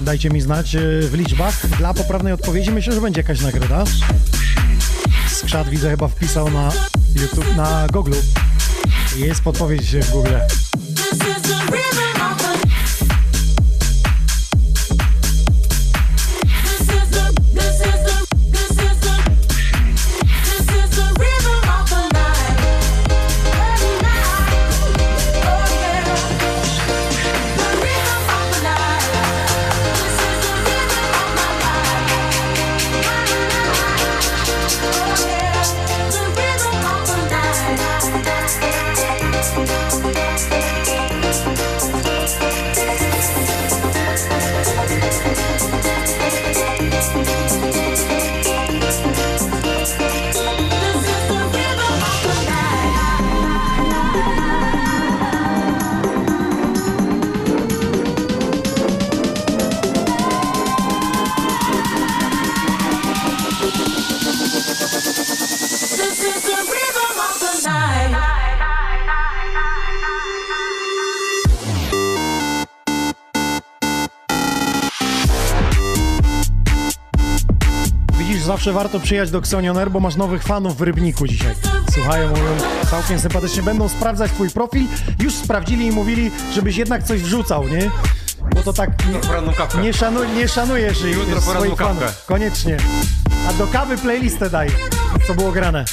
Dajcie mi znać e, w liczbach. Dla poprawnej odpowiedzi myślę, że będzie jakaś nagroda. Skrzat widzę chyba wpisał na YouTube, na Google. Jest podpowiedź w Google. Zawsze warto przyjechać do Xonioner, bo masz nowych fanów w Rybniku dzisiaj. Słuchają, mówią całkiem sympatycznie. Będą sprawdzać twój profil. Już sprawdzili i mówili, żebyś jednak coś wrzucał, nie? Bo to tak nie, nie, szanu, nie szanujesz ich- Jutro poranną swoich fanów. Koniecznie. A do kawy playlistę daj, co było grane.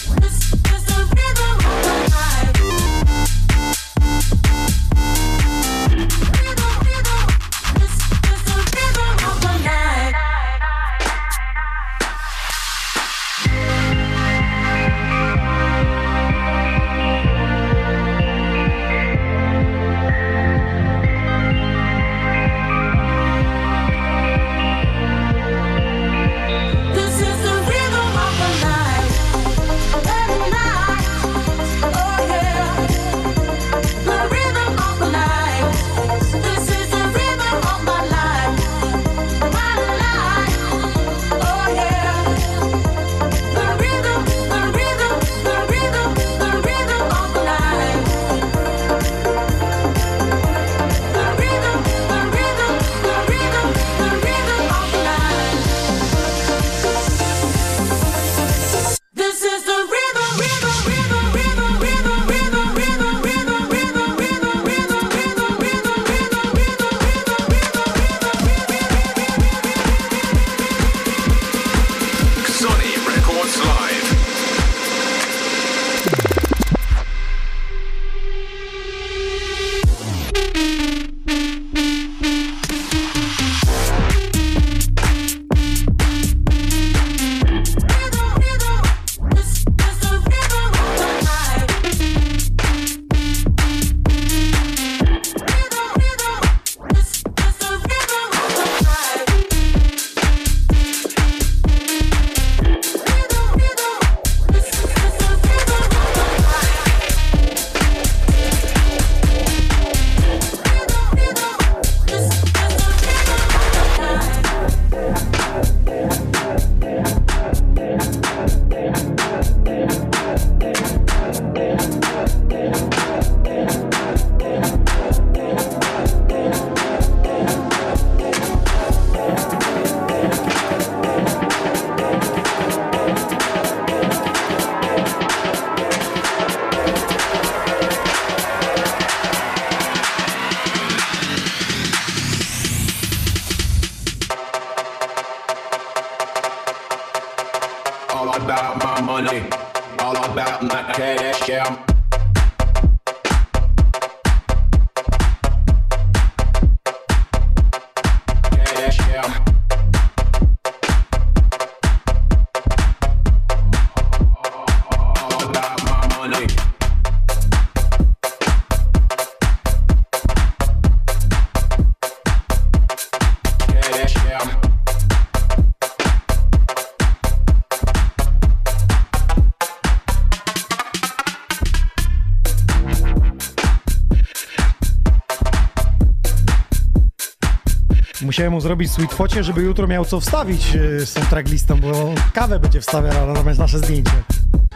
Musiałem mu zrobić sweet focie, żeby jutro miał co wstawić e, z tą tracklistą, bo kawę będzie wstawiał, zamiast nasze zdjęcie.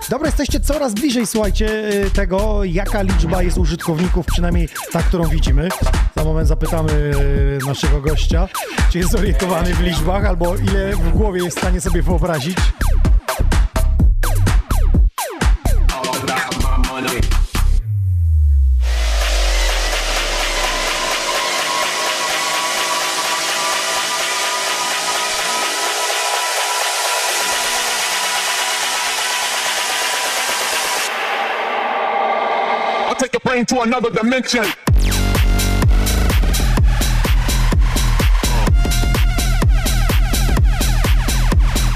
Dobra, jesteście coraz bliżej, słuchajcie, y, tego, jaka liczba jest użytkowników, przynajmniej ta, którą widzimy. Za moment zapytamy y, naszego gościa, czy jest zorientowany w liczbach, albo ile w głowie jest w stanie sobie wyobrazić. Brain to another dimension.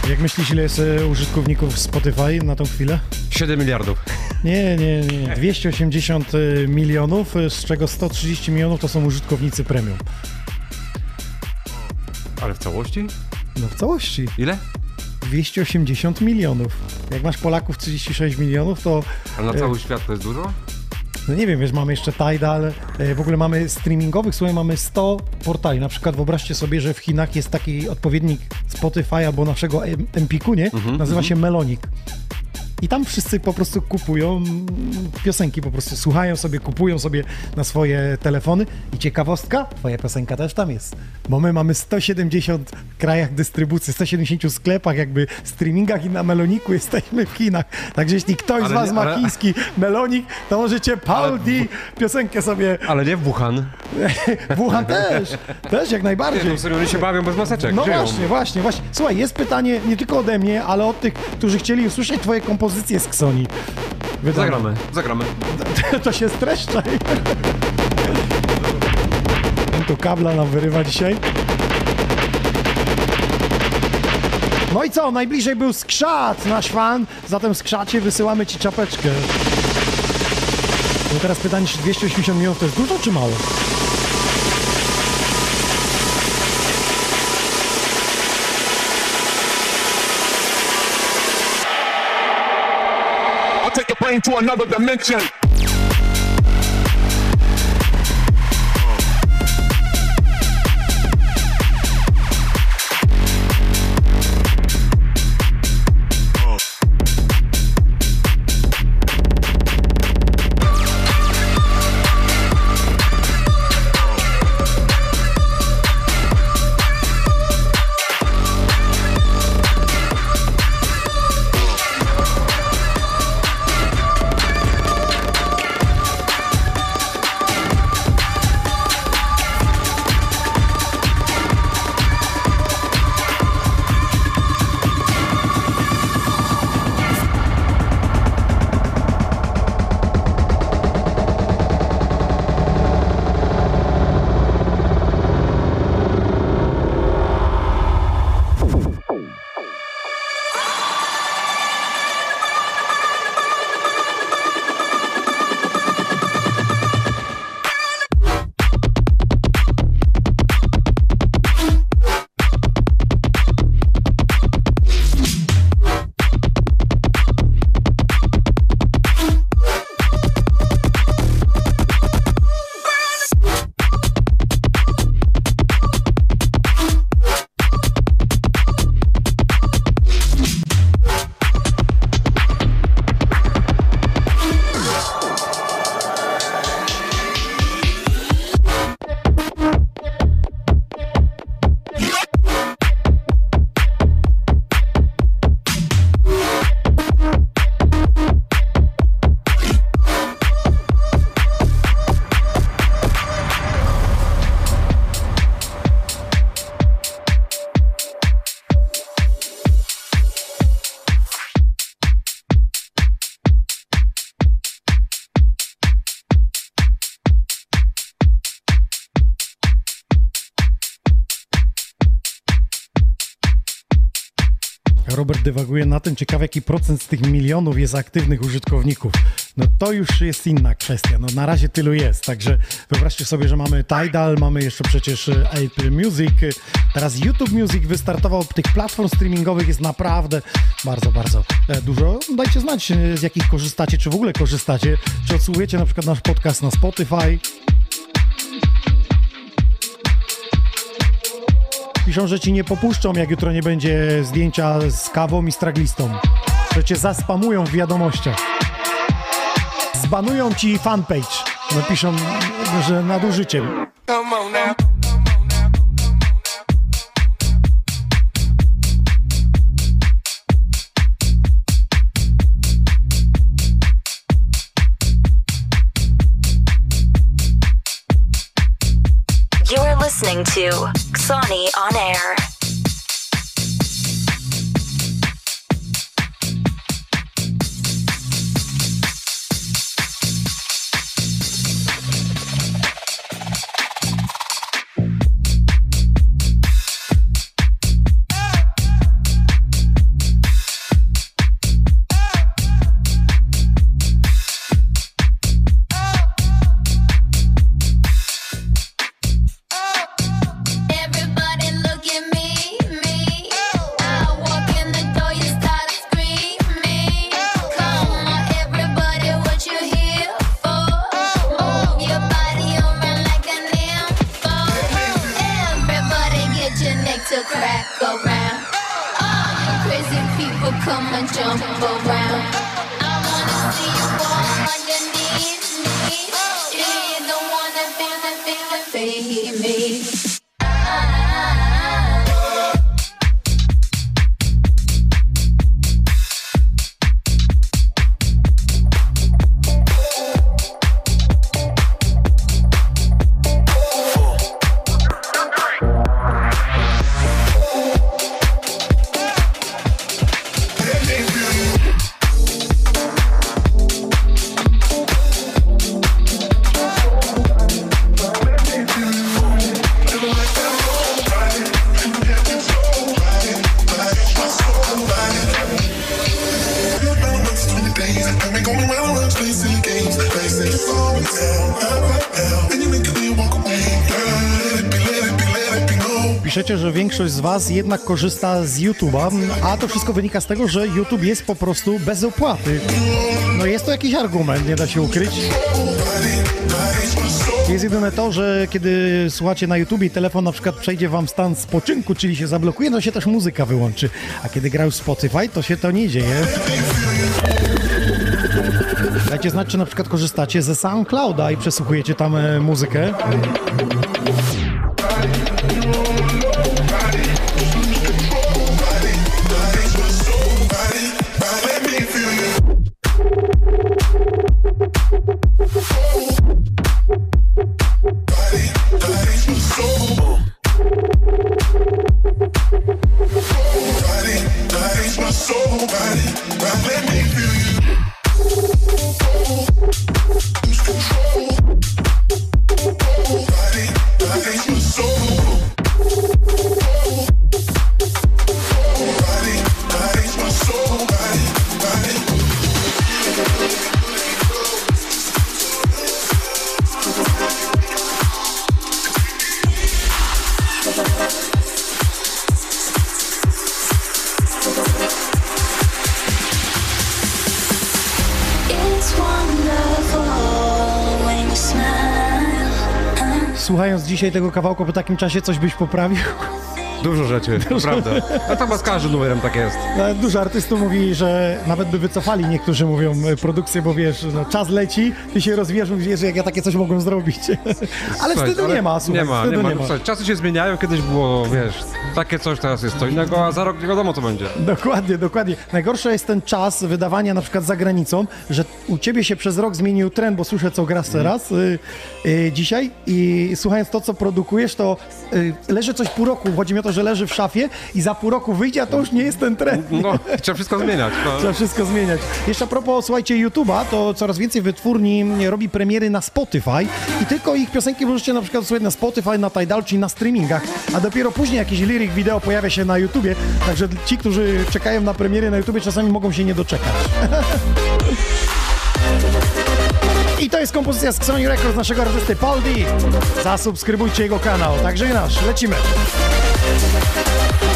Jak myślisz, ile jest y, użytkowników Spotify na tą chwilę? 7 miliardów. Nie, nie, nie. 280 y, milionów, y, z czego 130 milionów to są użytkownicy premium. Ale w całości? No w całości. Ile? 280 milionów. Jak masz Polaków 36 milionów, to... A na e, cały świat to jest dużo? No nie wiem, wiesz, mamy jeszcze Tidal, e, w ogóle mamy streamingowych, słuchaj, mamy 100 portali. Na przykład wyobraźcie sobie, że w Chinach jest taki odpowiednik Spotify albo naszego Em- Empiku, nie? Mhm, Nazywa mhm. się Melonik. I tam wszyscy po prostu kupują piosenki, po prostu słuchają sobie, kupują sobie na swoje telefony. I ciekawostka, twoja piosenka też tam jest. Bo my mamy 170 krajach dystrybucji, 170 sklepach, jakby streamingach i na Meloniku jesteśmy w Chinach. Także jeśli ktoś z Ale was nie- ma ale- chiński Melonik, to możecie Paul D piosenkę sobie... Ale nie w Wuhan. Wuhan też, też jak najbardziej. Nie, no oni się bawią bez maseczek. No żyją. właśnie, właśnie, właśnie. Słuchaj, jest pytanie nie tylko ode mnie, ale od tych, którzy chcieli usłyszeć twoje kompozycje z Ksoni. Wydane. Zagramy, zagramy. to się streszczaj. Tu kabla nam wyrywa dzisiaj. No i co? Najbliżej był Skrzat, nasz fan. Zatem Skrzacie wysyłamy ci czapeczkę. No teraz pytanie, czy 280 milionów to jest dużo czy mało? Brain to another dimension. Dywaguje na tym, ciekawe jaki procent z tych milionów jest aktywnych użytkowników. No to już jest inna kwestia. No na razie tylu jest, także wyobraźcie sobie, że mamy Tidal, mamy jeszcze przecież e, Apple Music, teraz YouTube Music wystartował, tych platform streamingowych jest naprawdę bardzo, bardzo e, dużo. Dajcie znać, e, z jakich korzystacie, czy w ogóle korzystacie, czy odsłuchujecie na przykład nasz podcast na Spotify, Piszą, że ci nie popuszczą, jak jutro nie będzie zdjęcia z kawą i straglistą. że cię zaspamują w wiadomościach. Zbanują ci fanpage. Że. Come on now. You're listening to Xani on Air. Z Was jednak korzysta z YouTube'a, a to wszystko wynika z tego, że YouTube jest po prostu bez opłaty. No jest to jakiś argument, nie da się ukryć. Jest jedyne to, że kiedy słuchacie na YouTube i telefon na przykład przejdzie Wam stan spoczynku, czyli się zablokuje, no się też muzyka wyłączy. A kiedy grał Spotify, to się to nie dzieje. Dajcie znać, czy na przykład korzystacie ze SoundClouda i przesłuchujecie tam e, muzykę. Dzisiaj tego kawałka po takim czasie, coś byś poprawił? Dużo rzeczy, to chyba z każdym numerem tak jest. No, Dużo artystów mówi, że nawet by wycofali, niektórzy mówią, e, produkcję, bo wiesz, no, czas leci, ty się rozwijasz, że jak ja takie coś mogłem zrobić. ale Słuchaj, wstydu nie ma, słuchaj, Nie ma, nie ma. nie ma. Słuchaj, czasy się zmieniają, kiedyś było, wiesz, takie coś, teraz jest co innego, a za rok nie wiadomo co będzie. Dokładnie, dokładnie. Najgorsze jest ten czas wydawania na przykład za granicą, że u ciebie się przez rok zmienił trend, bo słyszę co grasz teraz y, y, dzisiaj i słuchając to, co produkujesz, to y, leży coś pół roku. Chodzi mi o to, że leży w szafie i za pół roku wyjdzie, a to już nie jest ten trend. No, trzeba wszystko zmieniać. No. Trzeba wszystko zmieniać. Jeszcze a propos, słuchajcie, YouTube'a, to coraz więcej wytwórni robi premiery na Spotify i tylko ich piosenki możecie na przykład słuchać na Spotify, na Tidal, czyli na streamingach, a dopiero później jakiś lirik wideo pojawia się na YouTubie, także ci, którzy czekają na premiery na YouTubie, czasami mogą się nie doczekać. I to jest kompozycja z Sony Records naszego artysty Paul D. Zasubskrybujcie jego kanał. Także i nasz, lecimy. Thank you.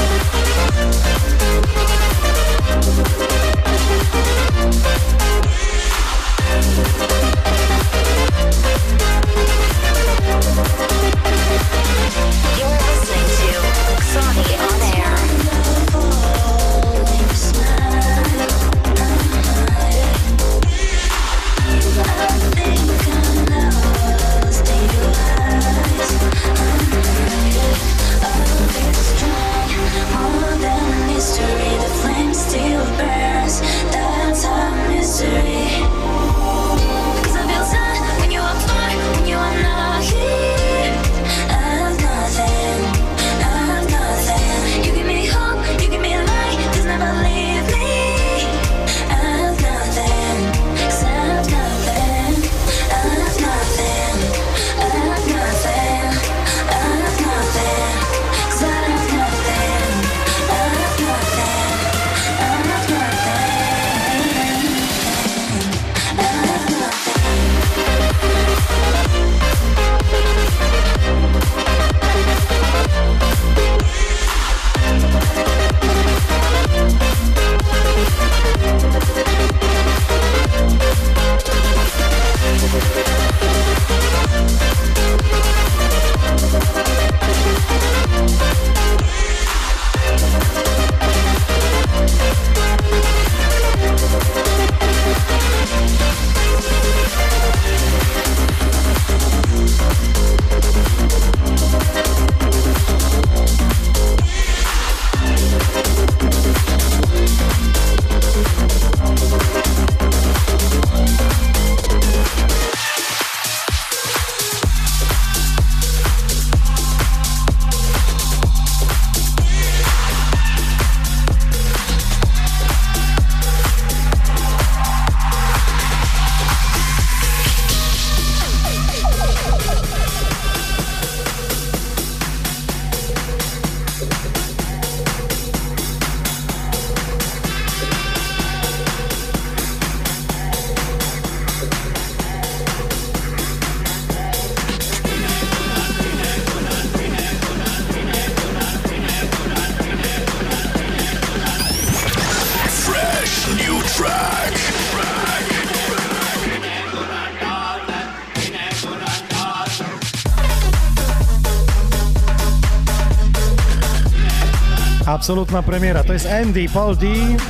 Absolutna premiera. To jest Andy, Paul D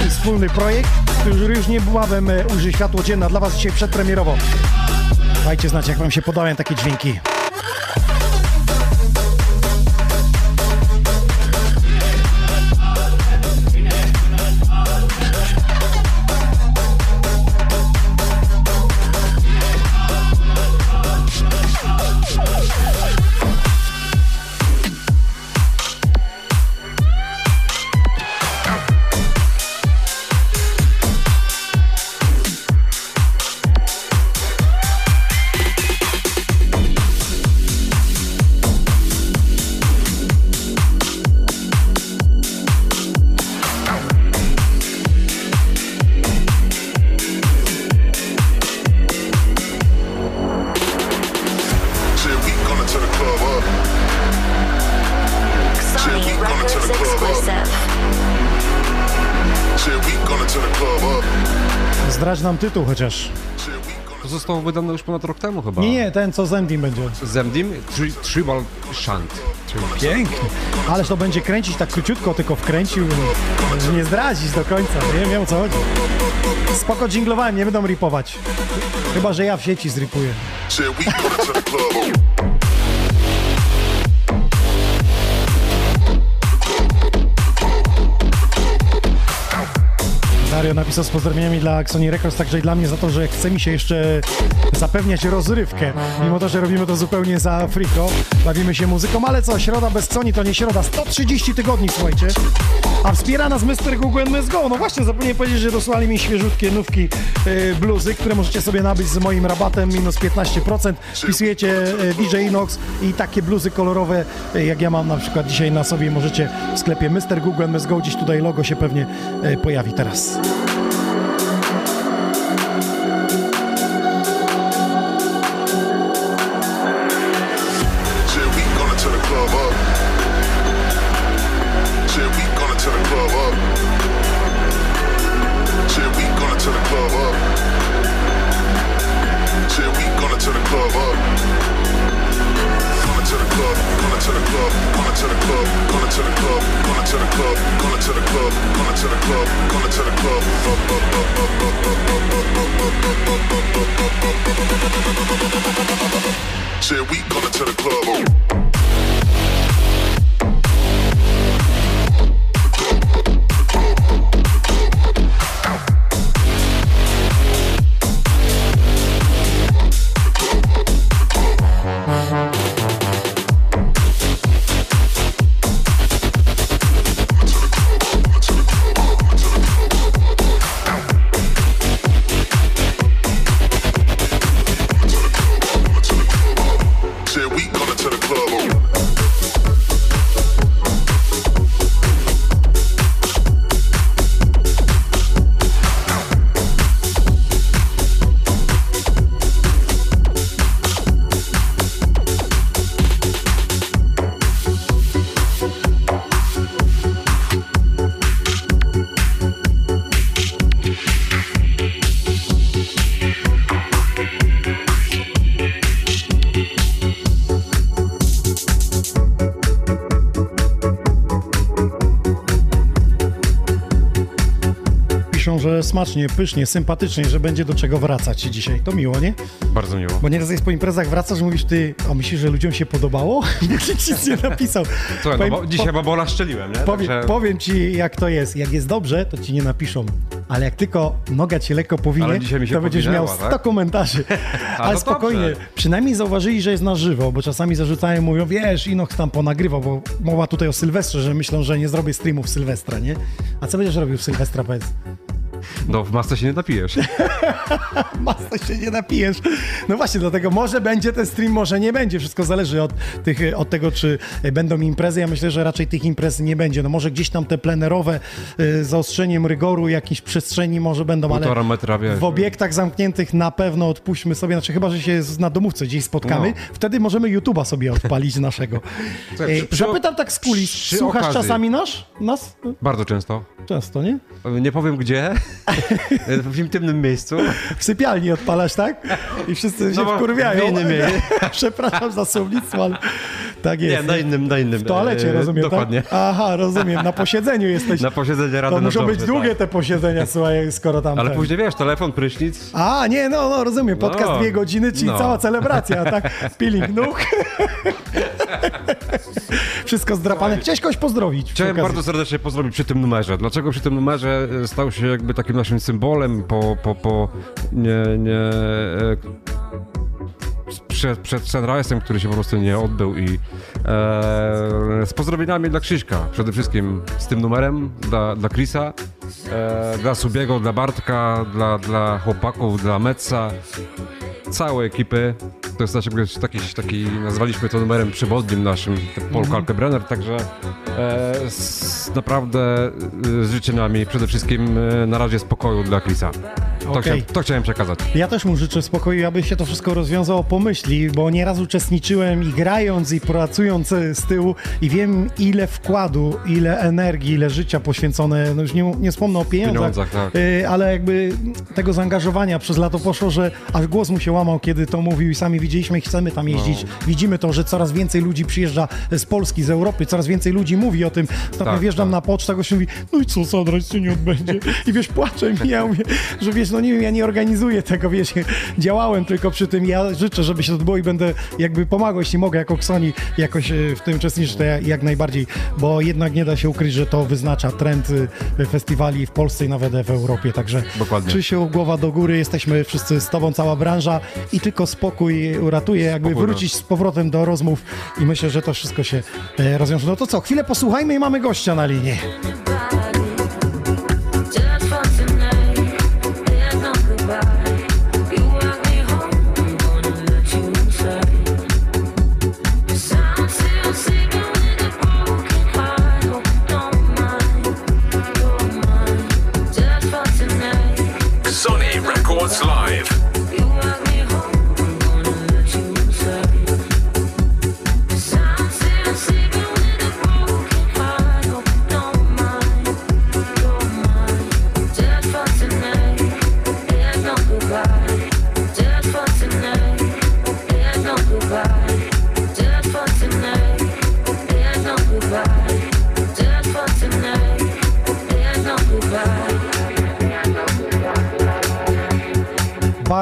wspólny projekt, który już niebawem e, ujrzy światło dzienne. Dla Was dzisiaj przedpremierowo. Dajcie znać, jak Wam się podobają takie dźwięki. Zdradź nam tytuł chociaż. To zostało wydane już ponad rok temu chyba. Nie, nie, ten co z Endym będzie. Zemdim Tri- Tribal Shunt. Pięknie. Ależ to będzie kręcić tak króciutko, tylko wkręcił, że nie zdradzić do końca. Nie wiem o co chodzi. Spoko dżinglowałem, nie będą ripować. Chyba, że ja w sieci zripuję. Dario napisał z pozdrowieniami dla Sony Records, także i dla mnie za to, że chce mi się jeszcze zapewniać rozrywkę. Mimo to, że robimy to zupełnie za friko, bawimy się muzyką, ale co, środa bez Sony to nie środa. 130 tygodni, słuchajcie. A wspiera nas Mr. Google MS Go. No właśnie, zapomniałem powiedzieć, że dosłali mi świeżutkie nówki y, bluzy, które możecie sobie nabyć z moim rabatem minus 15%. Wpisujecie y, DJ Inox i takie bluzy kolorowe, y, jak ja mam na przykład dzisiaj na sobie, możecie w sklepie Mr. Google MS Go, gdzieś tutaj logo się pewnie y, pojawi teraz. Gonna to the club, gonna to the club, gonna to the club, gonna to the club, gonna to the club, gonna to the club. Said we gonna to the club. Smacznie, pysznie, sympatycznie, że będzie do czego wracać dzisiaj. To miło, nie? Bardzo miło. Bo nieraz jest po imprezach wracasz, mówisz ty, a myślisz, że ludziom się podobało? Nikt nic nie napisał. Słuchaj, no Powiem- bo dzisiaj po- babola szczeliłem, nie? Powiem, Także- powiem ci, jak to jest. Jak jest dobrze, to ci nie napiszą. Ale jak tylko noga ci lekko powinie, to będziesz miał powinęła, 100 tak? komentarzy. Ale no spokojnie, dobrze. przynajmniej zauważyli, że jest na żywo, bo czasami zarzucają, mówią, wiesz, Inox tam ponagrywał, bo mowa tutaj o Sylwestrze, że myślą, że nie zrobię streamów Sylwestra, nie? A co będziesz robił w Sylwestra, powiedz? No, w masce się nie napijesz. Masę się nie napijesz. No właśnie, dlatego może będzie ten stream, może nie będzie. Wszystko zależy od, tych, od tego, czy będą imprezy. Ja myślę, że raczej tych imprez nie będzie. No może gdzieś tam te plenerowe y, zaostrzeniem rygoru, jakiejś przestrzeni może będą, Półtora ale metra, wiesz. w obiektach zamkniętych na pewno odpuśćmy sobie, znaczy chyba, że się z- na domówce gdzieś spotkamy, No. wtedy możemy YouTube'a sobie odpalić naszego. Słuchaj, Ej, przy- przy- Zapytam tak z kulis, słuchasz okazji. czasami nasz? Nas? Bardzo często. Często, nie? Nie powiem gdzie, w intymnym miejscu. W sypialni odpalasz, tak? I wszyscy się No wkurwiają. w innym miejscu. Przepraszam za słownictwo, ale Tak jest. Nie, na innym, na innym. W toalecie, e, rozumiem, Dokładnie. Tak? Aha, rozumiem, na posiedzeniu jesteś. Na posiedzenie Rady To muszą być Nadzorczej, długie tak. te posiedzenia, słuchaj, skoro tam... Ale ten- później wiesz, telefon, prysznic. A, nie, no, no rozumiem, podcast No. dwie godziny, czyli No. cała celebracja, tak? Peeling nóg. Wszystko zdrapane. Chciałeś kogoś pozdrowić Chciałem bardzo serdecznie pozdrowić przy tym numerze. Dlaczego przy tym numerze e, stał się jakby takim naszym symbolem po, po, po nie, nie, e, przed, przed Sunrise'em, który się po prostu nie odbył i e, z pozdrowieniami dla Krzyśka. Przede wszystkim z tym numerem, dla, dla Chrisa, e, dla Subiego, dla Bartka, dla, dla chłopaków, dla Metza, całej ekipy. To jest jakby taki, taki, nazwaliśmy to numerem przewodnim naszym, Paul Mhm. Kalkebrenner, także e, z, naprawdę e, z życzeniami przede wszystkim e, na razie spokoju dla Chrisa. To, chciałem, to chciałem przekazać. Ja też mu życzę spokoju, aby się to wszystko rozwiązało po myśli, bo nieraz uczestniczyłem i grając, i pracując e, z tyłu i wiem ile wkładu, ile energii, ile życia poświęcone, no już nie, nie wspomnę o pieniądzach, Pieniądzach, tak. e, ale jakby tego zaangażowania przez lato poszło, że aż głos mu się łamał, kiedy to mówił i sami widzieliśmy i chcemy tam jeździć. No. Widzimy to, że coraz więcej ludzi przyjeżdża z Polski, z Europy, coraz więcej ludzi mówi o tym. Ostatnio Tak, wjeżdżam tak. na pocztę, gość mówi, no i co, Sadrać się nie odbędzie. I wiesz, płaczę mi, ja mówię, że wiesz, no nie wiem, ja nie organizuję tego, wiesz, działałem tylko przy tym, ja życzę, żeby się to odbyło i będę jakby pomagał, jeśli mogę, jako Ksoni jakoś e, w tym uczestniczyć, to ja, jak najbardziej, bo jednak nie da się ukryć, że to wyznacza trend e, festiwali w Polsce i nawet w Europie, także Dokładnie. Krzysiu, głowa do góry, jesteśmy wszyscy z tobą, cała branża i tylko spokój uratuje, jakby Spokój, no. wrócić z powrotem do rozmów i myślę, że to wszystko się e, rozwiąże. No to co, chwilę posłuchajmy i mamy gościa na linii.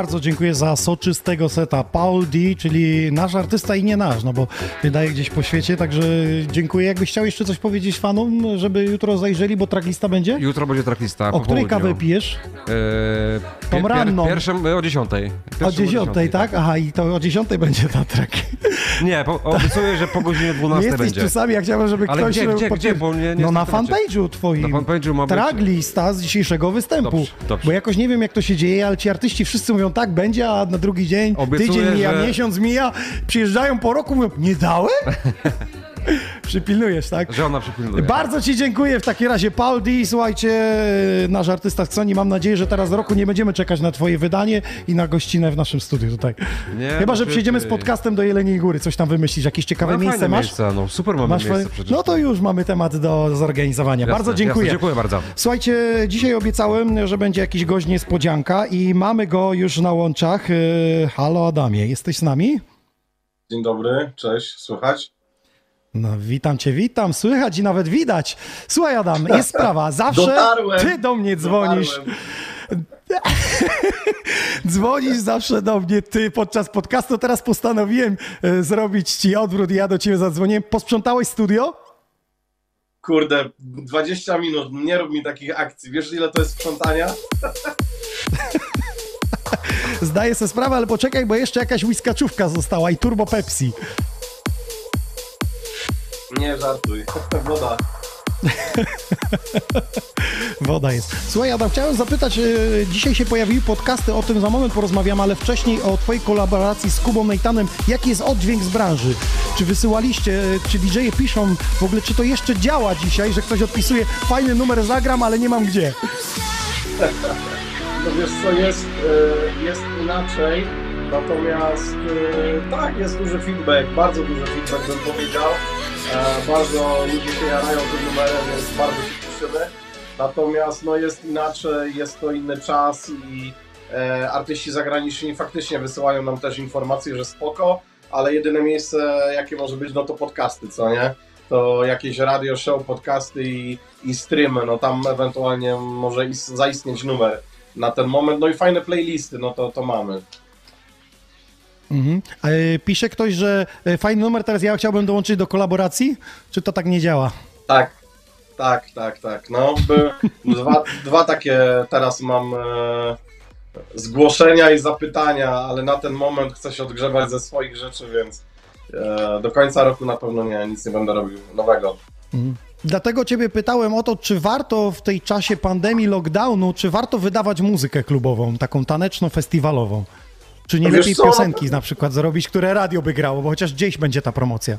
Bardzo dziękuję za soczystego seta. Paul D, czyli nasz artysta i nie nasz, no bo wydaje gdzieś po świecie, także dziękuję. Jakbyś chciał jeszcze coś powiedzieć fanom, żeby jutro zajrzeli, bo tracklista będzie? Jutro będzie tracklista. O której południu. kawę pijesz? E, Tą ranną. Pierwszym, e, o 10. O 10, tak? Aha, i to o 10 będzie ta track. Nie, po, obiecuję, że po godzinie 12 Nie jesteś będzie. czasami, ja chciałem, żeby Ale ktoś... gdzie, gdzie, gdzie? Bo nie- nie no na fanpage'u twoim. Na fanpage'u ma być- Tracklista z dzisiejszego występu. Dobrze, dobrze. Bo jakoś nie wiem, jak to się dzieje, ale ci artyści wszyscy mówią, tak będzie, a na drugi dzień, Obiecuję, tydzień mija, że- miesiąc mija, przyjeżdżają po roku, mówią, nie dałem? Przypilnujesz, tak? Że ona przypilnuje. Bardzo Ci dziękuję w takim razie, Paul D. Słuchajcie, nasz artysta Sony, mam nadzieję, że teraz roku nie będziemy czekać na Twoje wydanie i na gościnę w naszym studiu tutaj. Nie, Chyba, że przyjdziemy z podcastem do Jeleniej Góry, coś tam wymyślisz, jakieś ciekawe No, miejsce fajne masz? miejsca, no super mamy Masz miejsce przecież. No to już mamy temat do zorganizowania. Jasne, bardzo dziękuję. Jasne, dziękuję bardzo. Słuchajcie, dzisiaj obiecałem, że będzie jakiś gość niespodzianka i mamy go już na łączach. Yy, Halo Adamie, jesteś z nami? Dzień dobry, cześć, słychać? No witam cię, witam, słychać i nawet widać. Słuchaj Adam, jest sprawa, zawsze Dotarłem. ty do mnie dzwonisz. Dotarłem. Dzwonisz zawsze do mnie, ty podczas podcastu. Teraz postanowiłem e, zrobić ci odwrót i ja do ciebie zadzwoniłem. Posprzątałeś studio? Kurde, 20 minut, nie rób mi takich akcji. Wiesz ile to jest sprzątania? Zdaję sobie sprawę, ale poczekaj, bo jeszcze jakaś whiskaczówka została i turbo Pepsi. Nie żartuj, woda. Woda jest. Słuchaj, Adam, chciałem zapytać, e, dzisiaj się pojawiły podcasty, o tym za moment porozmawiam, ale wcześniej o twojej kolaboracji z Kubą Nejtanem. Jaki jest oddźwięk z branży? Czy wysyłaliście, e, czy DJ-e piszą w ogóle, czy to jeszcze działa dzisiaj, że ktoś odpisuje, fajny numer zagram, ale nie mam gdzie? No wiesz co, jest, e, jest inaczej, natomiast tak, jest duży feedback, bardzo duży feedback bym powiedział. E, Bardzo ludzie się jarają tym numerem, więc bardzo się cieszymy. Natomiast no jest inaczej, jest to inny czas i e, artyści zagraniczni faktycznie wysyłają nam też informacje, że spoko. ale jedyne miejsce, jakie może być, no to podcasty, co nie? To jakieś radio show, podcasty i, i streamy, no tam ewentualnie może is- zaistnieć numer na ten moment, no i fajne playlisty, no to, to mamy. Mhm. E, Pisze ktoś, że e, fajny numer, teraz ja chciałbym dołączyć do kolaboracji? Czy to tak nie działa? Tak, tak, tak, tak. No, by, dwa, dwa takie teraz mam e, zgłoszenia i zapytania, ale na ten moment chcę się odgrzebać ze swoich rzeczy, więc e, do końca roku na pewno nie, nic nie będę robił nowego. Mhm. Dlatego ciebie pytałem o to, czy warto w tej czasie pandemii, lockdownu, czy warto wydawać muzykę klubową, taką taneczno-festiwalową? Czy nie Wiesz lepiej co, piosenki na przykład zrobić, które radio by grało, bo chociaż gdzieś będzie ta promocja.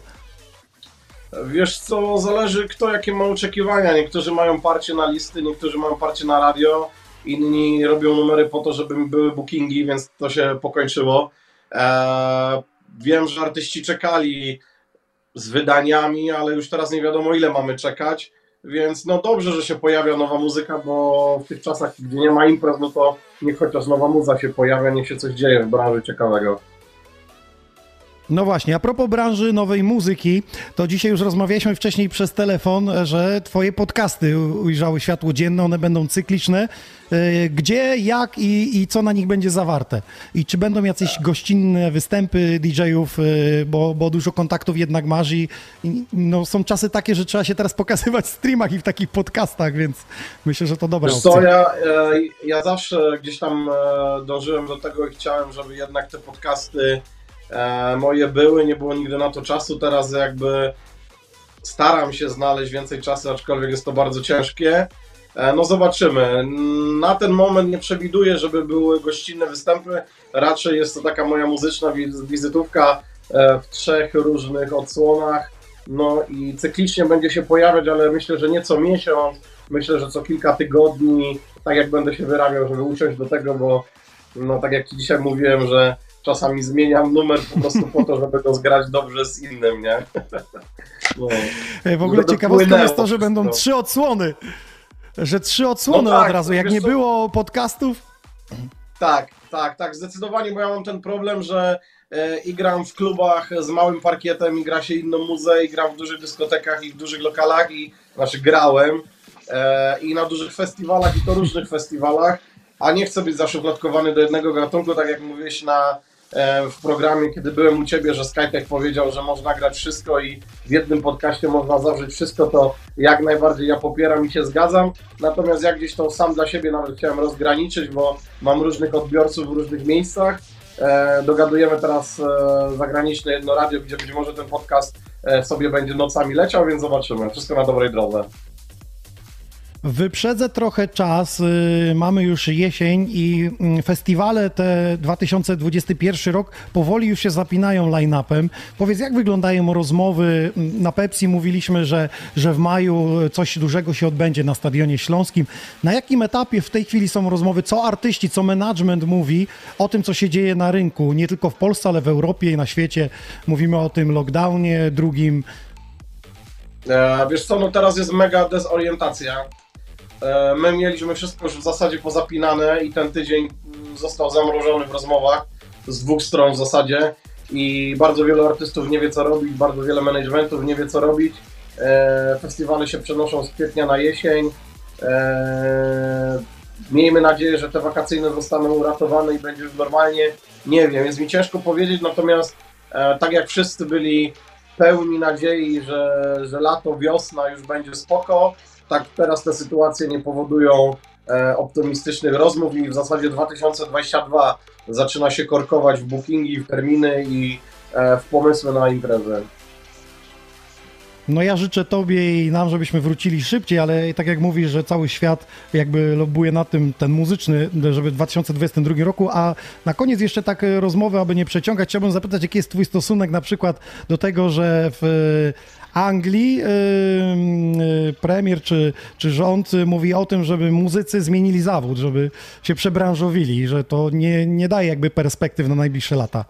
Wiesz co, zależy kto jakie ma oczekiwania. Niektórzy mają parcie na listy, niektórzy mają parcie na radio, inni robią numery po to, żeby były bookingi, więc to się pokończyło. Eee, wiem, że artyści czekali z wydaniami, ale już teraz nie wiadomo ile mamy czekać, więc no dobrze, że się pojawia nowa muzyka, bo w tych czasach, gdzie nie ma imprez, no to niech chociaż nowa muza się pojawia, niech się coś dzieje w branży ciekawego. No właśnie, a propos branży nowej muzyki, to dzisiaj już rozmawialiśmy wcześniej przez telefon, że twoje podcasty ujrzały światło dzienne, one będą cykliczne. E, Gdzie, jak i, i co na nich będzie zawarte? I czy będą jakieś gościnne występy DJ-ów, e, bo, bo dużo kontaktów jednak masz i, i no, są czasy takie, że trzeba się teraz pokazywać w streamach i w takich podcastach, więc myślę, że to dobra Wiesz opcja. co, ja, e, ja zawsze gdzieś tam dążyłem do tego i chciałem, żeby jednak te podcasty moje były, nie było nigdy na to czasu, teraz jakby staram się znaleźć więcej czasu, aczkolwiek jest to bardzo ciężkie. E, No zobaczymy. Na ten moment nie przewiduję, żeby były gościnne występy. Raczej jest to taka moja muzyczna wiz- wizytówka e, w trzech różnych odsłonach. No i cyklicznie będzie się pojawiać, ale myślę, że nie co miesiąc, myślę, że co kilka tygodni, tak jak będę się wyrabiał, żeby usiąść do tego, bo no tak jak dzisiaj mówiłem, że czasami zmieniam numer po prostu po to, żeby go zgrać dobrze z innym, nie? No. W ogóle ciekawostką jest to, że będą trzy odsłony. Że trzy odsłony No tak, od razu. Jak wiesz nie co? było podcastów, Tak, tak, tak, zdecydowanie, bo ja mam ten problem, że e, i gram w klubach z małym parkietem, i gra się inną muzę, i gram w dużych dyskotekach, i w dużych lokalach, i znaczy grałem, e, i na dużych festiwalach, i to różnych festiwalach, a nie chcę być zaszufladkowany do jednego gatunku, tak jak mówiłeś na, w programie, kiedy byłem u Ciebie, że Skytech powiedział, że można grać wszystko i w jednym podcaście można zawrzeć wszystko, to jak najbardziej ja popieram i się zgadzam. Natomiast ja gdzieś to sam dla siebie nawet chciałem rozgraniczyć, bo mam różnych odbiorców w różnych miejscach. E, dogadujemy teraz e, zagraniczne jedno radio, gdzie być może ten podcast e, sobie będzie nocami leciał, więc zobaczymy. Wszystko na dobrej drodze. Wyprzedzę trochę czas. y, Mamy już jesień i mm, festiwale te 2021 rok powoli już się zapinają line-upem. Powiedz, jak wyglądają rozmowy? Mm, Na Pepsi mówiliśmy, że, że w maju coś dużego się odbędzie na Stadionie Śląskim. Na jakim etapie w tej chwili są rozmowy? Co artyści, co management mówi o tym, co się dzieje na rynku? Nie tylko w Polsce, ale w Europie i na świecie. Mówimy o tym lockdownie drugim. E, wiesz co, no teraz jest mega dezorientacja. E, my mieliśmy wszystko już w zasadzie pozapinane i ten tydzień został zamrożony w rozmowach z dwóch stron w zasadzie i bardzo wielu artystów nie wie co robić, bardzo wiele managementów nie wie co robić. E, festiwale się przenoszą z kwietnia na jesień. E, miejmy nadzieję, że te wakacyjne zostaną uratowane i będzie już normalnie. Nie wiem, jest mi ciężko powiedzieć, natomiast tak jak wszyscy byli pełni nadziei, że, że lato, wiosna już będzie spoko, tak teraz te sytuacje nie powodują e, optymistycznych rozmów i w zasadzie 2022 zaczyna się korkować w bookingi, w terminy i e, w pomysły na imprezę. No ja życzę Tobie i nam, żebyśmy wrócili szybciej, ale tak jak mówisz, że cały świat jakby lobbuje na tym, ten muzyczny, żeby w 2022 roku, a na koniec jeszcze tak e, rozmowy, aby nie przeciągać, chciałbym zapytać, jaki jest Twój stosunek na przykład do tego, że w Anglii yy, yy, premier czy, czy rząd y, mówi o tym, żeby muzycy zmienili zawód, żeby się przebranżowili, że to nie, nie daje jakby perspektyw na najbliższe lata.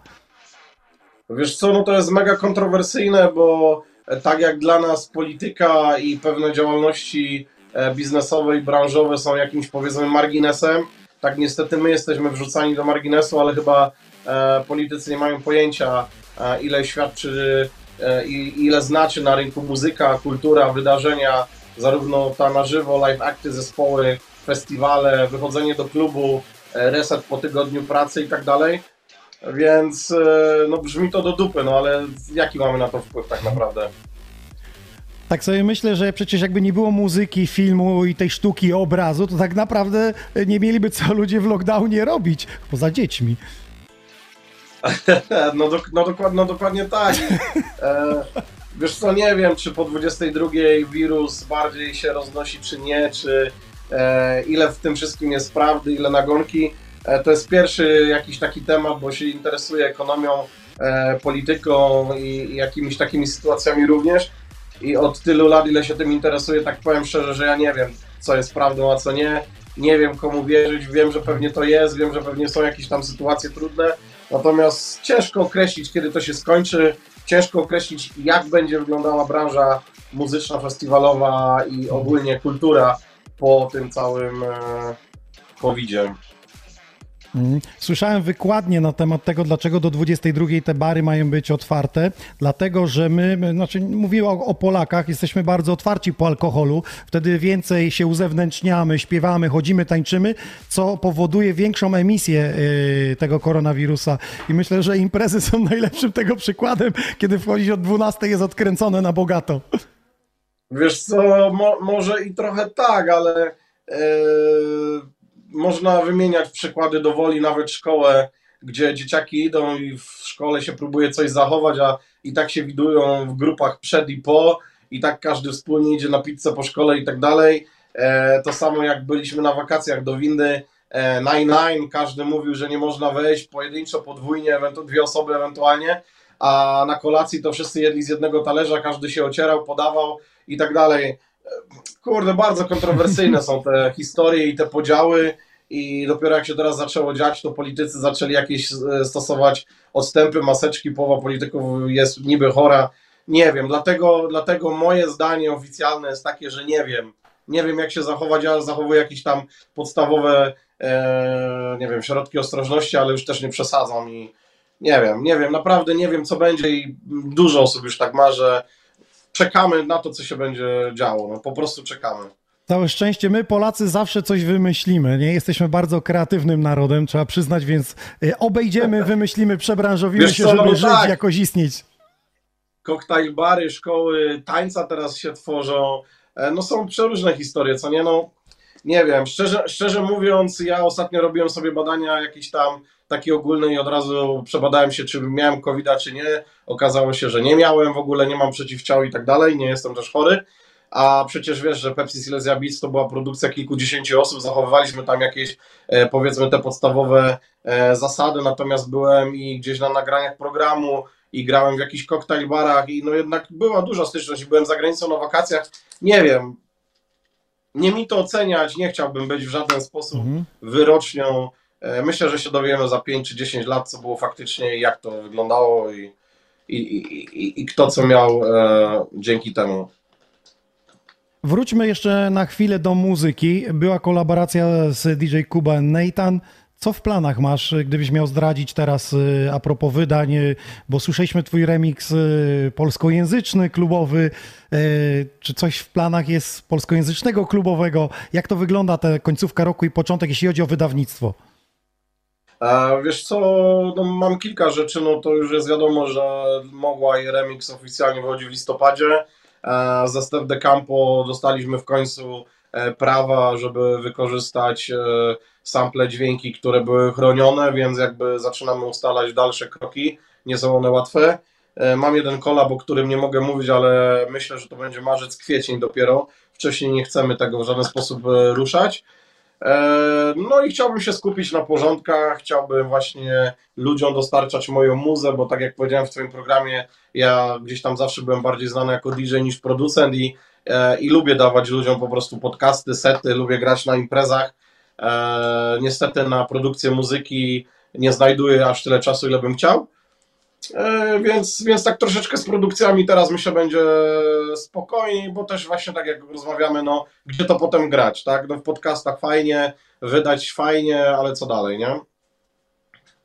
Wiesz co, no to jest mega kontrowersyjne, bo tak jak dla nas polityka i pewne działalności e, biznesowe i branżowe są jakimś powiedzmy marginesem, tak niestety my jesteśmy wrzucani do marginesu, ale chyba e, politycy nie mają pojęcia e, ile świadczy, i ile znaczy na rynku muzyka, kultura, wydarzenia, zarówno ta na żywo, live akty, zespoły, festiwale, wychodzenie do klubu, e, reset po tygodniu pracy i tak dalej. Więc e, no brzmi to do dupy, no ale jaki mamy na to wpływ tak naprawdę? Tak sobie myślę, że przecież jakby nie było muzyki, filmu i tej sztuki, obrazu, to tak naprawdę nie mieliby co ludzie w lockdownie robić, poza dziećmi. No, dok- no, dokład- no dokładnie tak. E, wiesz co, nie wiem, czy po 22 wirus bardziej się roznosi, czy nie, czy e, ile w tym wszystkim jest prawdy, ile nagonki. E, to jest pierwszy jakiś taki temat, bo się interesuję ekonomią, e, polityką i, i jakimiś takimi sytuacjami również. I od tylu lat, ile się tym interesuję, tak powiem szczerze, że ja nie wiem, co jest prawdą, a co nie. Nie wiem, komu wierzyć. Wiem, że pewnie to jest, wiem, że pewnie są jakieś tam sytuacje trudne. Natomiast ciężko określić, kiedy to się skończy. Ciężko określić, jak będzie wyglądała branża muzyczna, festiwalowa i ogólnie kultura po tym całym e, COVID-zie. Mm. Słyszałem wykładnie na temat tego, dlaczego do 22 te bary mają być otwarte. Dlatego, że my, znaczy mówię o, o Polakach, jesteśmy bardzo otwarci po alkoholu. Wtedy więcej się uzewnętrzniamy, śpiewamy, chodzimy, tańczymy, co powoduje większą emisję y, tego koronawirusa. I myślę, że imprezy są najlepszym tego przykładem, kiedy wchodzić od 12 jest odkręcone na bogato. Wiesz co, mo, może i trochę tak, ale e, można wymieniać przykłady dowoli, nawet szkołę, gdzie dzieciaki idą i w szkole się próbuje coś zachować, a i tak się widują w grupach przed i po, i tak każdy wspólnie idzie na pizzę po szkole i tak dalej. E, to samo jak byliśmy na wakacjach do windy e, Nine Nine, każdy mówił, że nie można wejść pojedynczo, podwójnie, dwie osoby ewentualnie, a na kolacji to wszyscy jedli z jednego talerza, każdy się ocierał, podawał i tak dalej. Kurde, bardzo kontrowersyjne są te historie i te podziały i dopiero jak się teraz zaczęło dziać, to politycy zaczęli jakieś e, stosować odstępy, maseczki, połowa polityków jest niby chora. Nie wiem, dlatego, dlatego moje zdanie oficjalne jest takie, że nie wiem. Nie wiem jak się zachować, ja zachowuję jakieś tam podstawowe, e, nie wiem, środki ostrożności, ale już też nie przesadzam i nie wiem, nie wiem, naprawdę nie wiem co będzie i dużo osób już tak ma, że czekamy na to, co się będzie działo. No, po prostu czekamy. Całe szczęście, my Polacy zawsze coś wymyślimy, nie? Jesteśmy bardzo kreatywnym narodem, trzeba przyznać, więc y, obejdziemy, wymyślimy, przebranżowimy Wiesz się, co, żeby no żyć, tak. jakoś istnieć. Koktajl bary, szkoły tańca teraz się tworzą. E, No są przeróżne historie, co nie? No nie wiem, szczerze, szczerze mówiąc, ja ostatnio robiłem sobie badania jakieś tam takie ogólne i od razu przebadałem się, czy miałem covid czy nie. Okazało się, że nie miałem w ogóle, nie mam przeciwciał i tak dalej, nie jestem też chory. A przecież wiesz, że Pepsi Silesia Beats to była produkcja kilkudziesięciu osób, zachowywaliśmy tam jakieś e, powiedzmy te podstawowe e, zasady, natomiast byłem i gdzieś na nagraniach programu i grałem w jakichś koktajl barach i no jednak była duża styczność i byłem za granicą na wakacjach. Nie wiem, nie mi to oceniać, nie chciałbym być w żaden sposób wyrocznią. E, Myślę, że się dowiemy za 5 czy 10 lat, co było faktycznie i jak to wyglądało i, i, i, i, kto co miał e, dzięki temu. Wróćmy jeszcze na chwilę do muzyki. Była kolaboracja z DJ Kuba Nathan. Co w planach masz, gdybyś miał zdradzić teraz y, a propos wydań, y, bo słyszeliśmy twój remix polskojęzyczny, klubowy. Czy coś w planach jest polskojęzycznego, klubowego? Jak to wygląda ta końcówka roku i początek, jeśli chodzi o wydawnictwo? Wiesz co, no mam kilka rzeczy, no to już jest wiadomo, że Mogła i Remix oficjalnie wychodzi w listopadzie. E, Ze Step de Campo dostaliśmy w końcu e, prawa, żeby wykorzystać e, sample dźwięki, które były chronione, więc jakby zaczynamy ustalać dalsze kroki. Nie są one łatwe. Mam jeden kolab, o którym nie mogę mówić, ale myślę, że to będzie marzec, kwiecień dopiero. Wcześniej nie chcemy tego w żaden sposób ruszać. E, No i chciałbym się skupić na porządkach, chciałbym właśnie ludziom dostarczać moją muzę, bo tak jak powiedziałem w Twoim programie, ja gdzieś tam zawsze byłem bardziej znany jako DJ niż producent i, e, i lubię dawać ludziom po prostu podcasty, sety, lubię grać na imprezach. E, Niestety na produkcję muzyki nie znajduję aż tyle czasu, ile bym chciał. E, Więc, więc tak troszeczkę z produkcjami teraz myślę będzie spokojniej, bo też właśnie tak jak rozmawiamy, no gdzie to potem grać, tak? No w podcastach fajnie, wydać fajnie, ale co dalej, nie?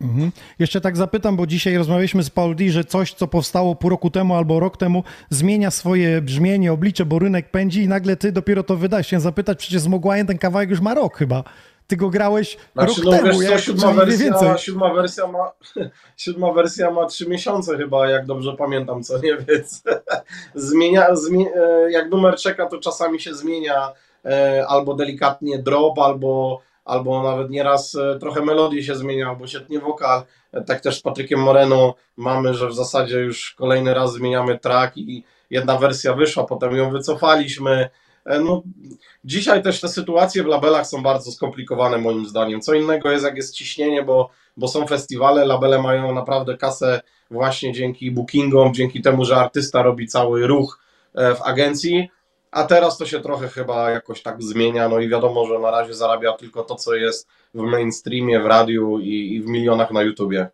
Mhm. Jeszcze tak zapytam, bo dzisiaj rozmawialiśmy z Paul D, że coś, co powstało pół roku temu albo rok temu, zmienia swoje brzmienie, oblicze, bo rynek pędzi i nagle ty dopiero to wydałeś. Chciałem zapytać, przecież z Mogłajem ten kawałek już ma rok chyba. Ty go grałeś Znaczy, rok no temu, wiesz jak siódma wersja, więcej. siódma, wersja ma, siódma wersja ma trzy miesiące chyba, jak dobrze pamiętam, co nie, więc zmienia, zmie, e, jak numer czeka, to czasami się zmienia e, albo delikatnie drop, albo, albo nawet nieraz e, trochę melodii się zmienia, albo się tnie wokal. Tak też z Patrykiem Moreno mamy, że w zasadzie już kolejny raz zmieniamy track i jedna wersja wyszła, potem ją wycofaliśmy. E, No, dzisiaj też te sytuacje w labelach są bardzo skomplikowane moim zdaniem. Co innego jest jak jest ciśnienie, bo, bo są festiwale, labele mają naprawdę kasę właśnie dzięki bookingom, dzięki temu, że artysta robi cały ruch e, w agencji, a teraz to się trochę chyba jakoś tak zmienia, no i wiadomo, że na razie zarabia tylko to, co jest w mainstreamie, w radiu i, i w milionach na YouTubie.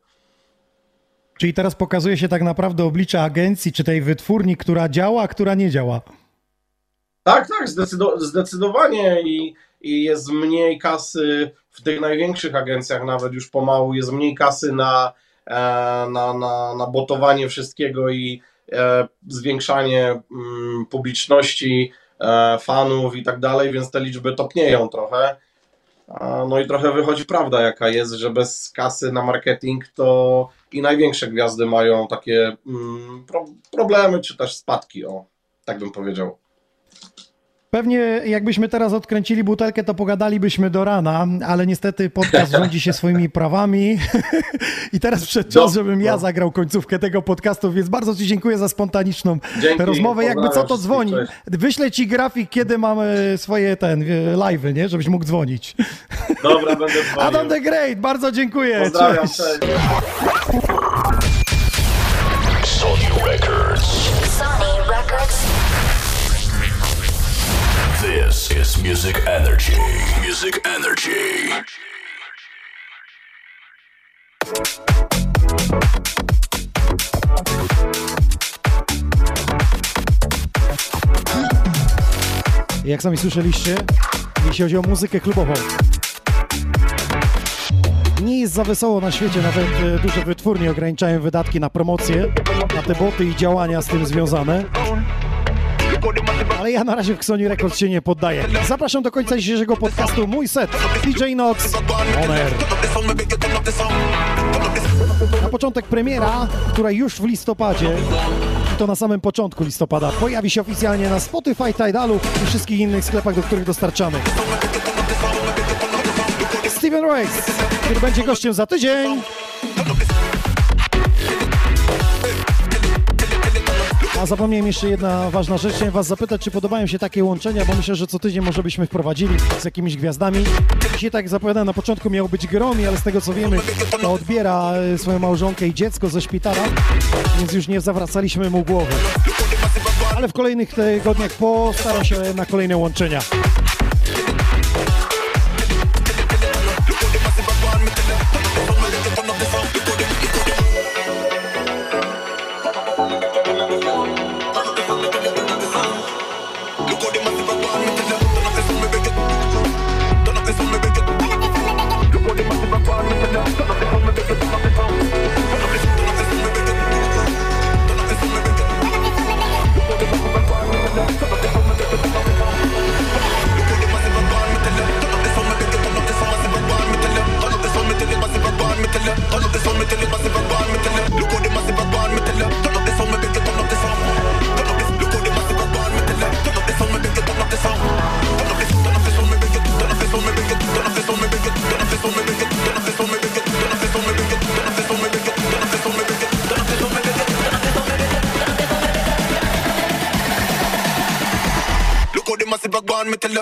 Czyli teraz pokazuje się tak naprawdę oblicze agencji, czy tej wytwórni, która działa, a która nie działa. Tak, tak, zdecydo- zdecydowanie i, i jest mniej kasy w tych największych agencjach, nawet już pomału jest mniej kasy na, e, na, na, na botowanie wszystkiego i e, zwiększanie mm, publiczności, e, fanów i tak dalej, więc te liczby topnieją trochę. A, No i trochę wychodzi prawda, jaka jest, że bez kasy na marketing to i największe gwiazdy mają takie mm, pro, problemy czy też spadki, o, tak bym powiedział. Pewnie jakbyśmy teraz odkręcili butelkę, to pogadalibyśmy do rana, ale niestety podcast rządzi się swoimi prawami i teraz przed czas, żebym ja zagrał końcówkę tego podcastu, więc bardzo Ci dziękuję za spontaniczną Dzięki, rozmowę. Jakby co to dzwoni. Wyślę Ci grafik, kiedy mamy swoje ten e, live'y, nie? Żebyś mógł dzwonić. Dobra, będę dzwonił. Adam the Great, bardzo dziękuję. Cześć. cześć. Is Music Energy. Music Energy. Jak sami słyszeliście, jeśli chodzi o muzykę klubową, nie jest za wesoło na świecie, nawet e, duże wytwórnie ograniczają wydatki na promocję, na te boty i działania z tym związane. Ale ja na razie w Sony Records się nie poddaję. Zapraszam do końca dzisiejszego podcastu mój set DJ Nox On Air. Na początek premiera, która już w listopadzie to na samym początku listopada pojawi się oficjalnie na Spotify, Tidalu i wszystkich innych sklepach, do których dostarczamy. Steven Rice, który będzie gościem za tydzień. Zapomniałem jeszcze jedna ważna rzecz. Chciałem Was zapytać, czy podobają się takie łączenia, bo myślę, że co tydzień może byśmy wprowadzili z jakimiś gwiazdami. Dzisiaj, tak jak zapowiadałem na początku, miał być Gromi, ale z tego co wiemy, to odbiera e, swoją małżonkę i dziecko ze szpitala, więc już nie zawracaliśmy mu głowy. Ale w kolejnych tygodniach postaram się na kolejne łączenia. me massive band, me tell it. Look how the band, me tell it. Turn up the sound, me beg you turn up the sound. Turn up this, look how de, massive rock band, me tell it. Turn up the sound, me beg you turn up the sound. Turn up this, turn up the sound, me beg you turn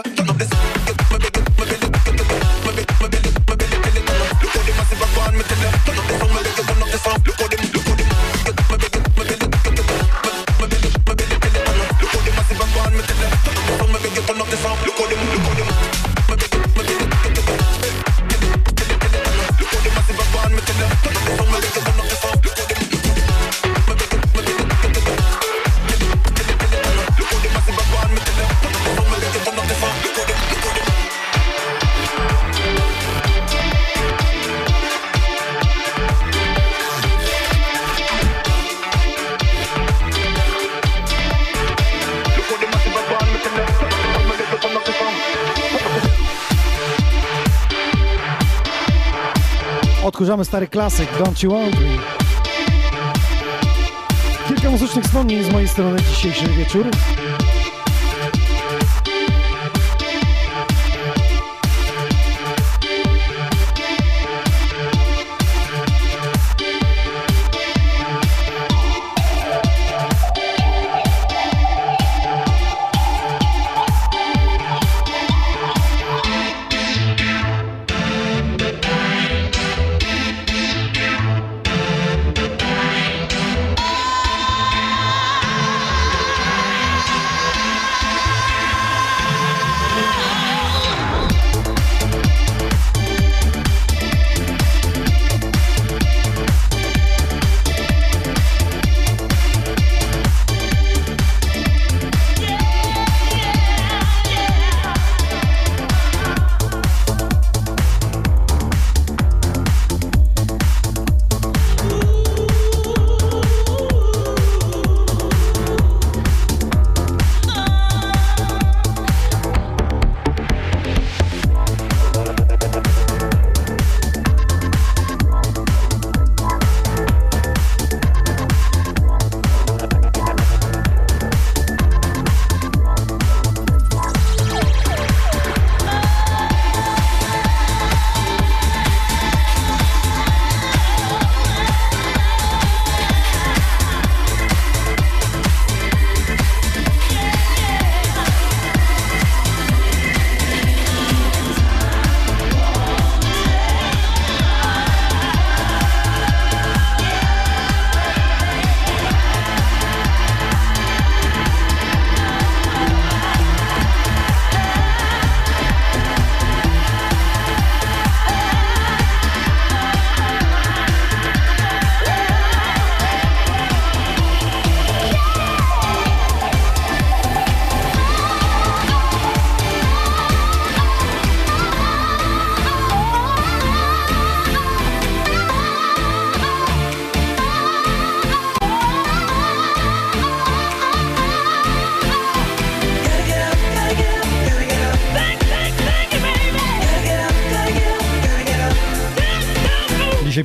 de de de Odkurzamy stary klasyk Don't You Want Me. Kilka muzycznych wspomnień z mojej strony dzisiejszy wieczór.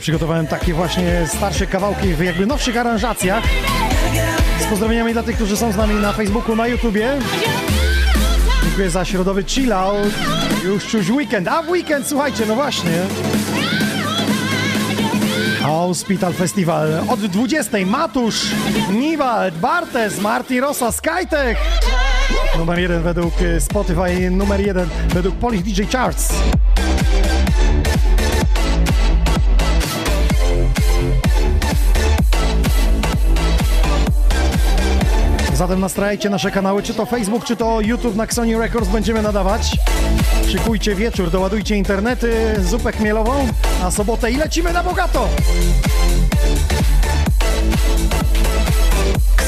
Przygotowałem takie właśnie starsze kawałki w jakby nowszych aranżacjach. Z pozdrowieniami dla tych, którzy są z nami na Facebooku, na YouTubie. Dziękuję za środowy chill out. Już czuć weekend. A w weekend, słuchajcie, no właśnie. Hospital Festival od 20. Matusz, Niwald, Bartes, Martin Rosa, Skytech. Numer jeden według Spotify, numer jeden według Polish DJ Charts. Zatem nastrajajcie nasze kanały, czy to Facebook, czy to YouTube na Xoni Records będziemy nadawać. Szykujcie wieczór, doładujcie internety, zupę chmielową na sobotę i lecimy na bogato!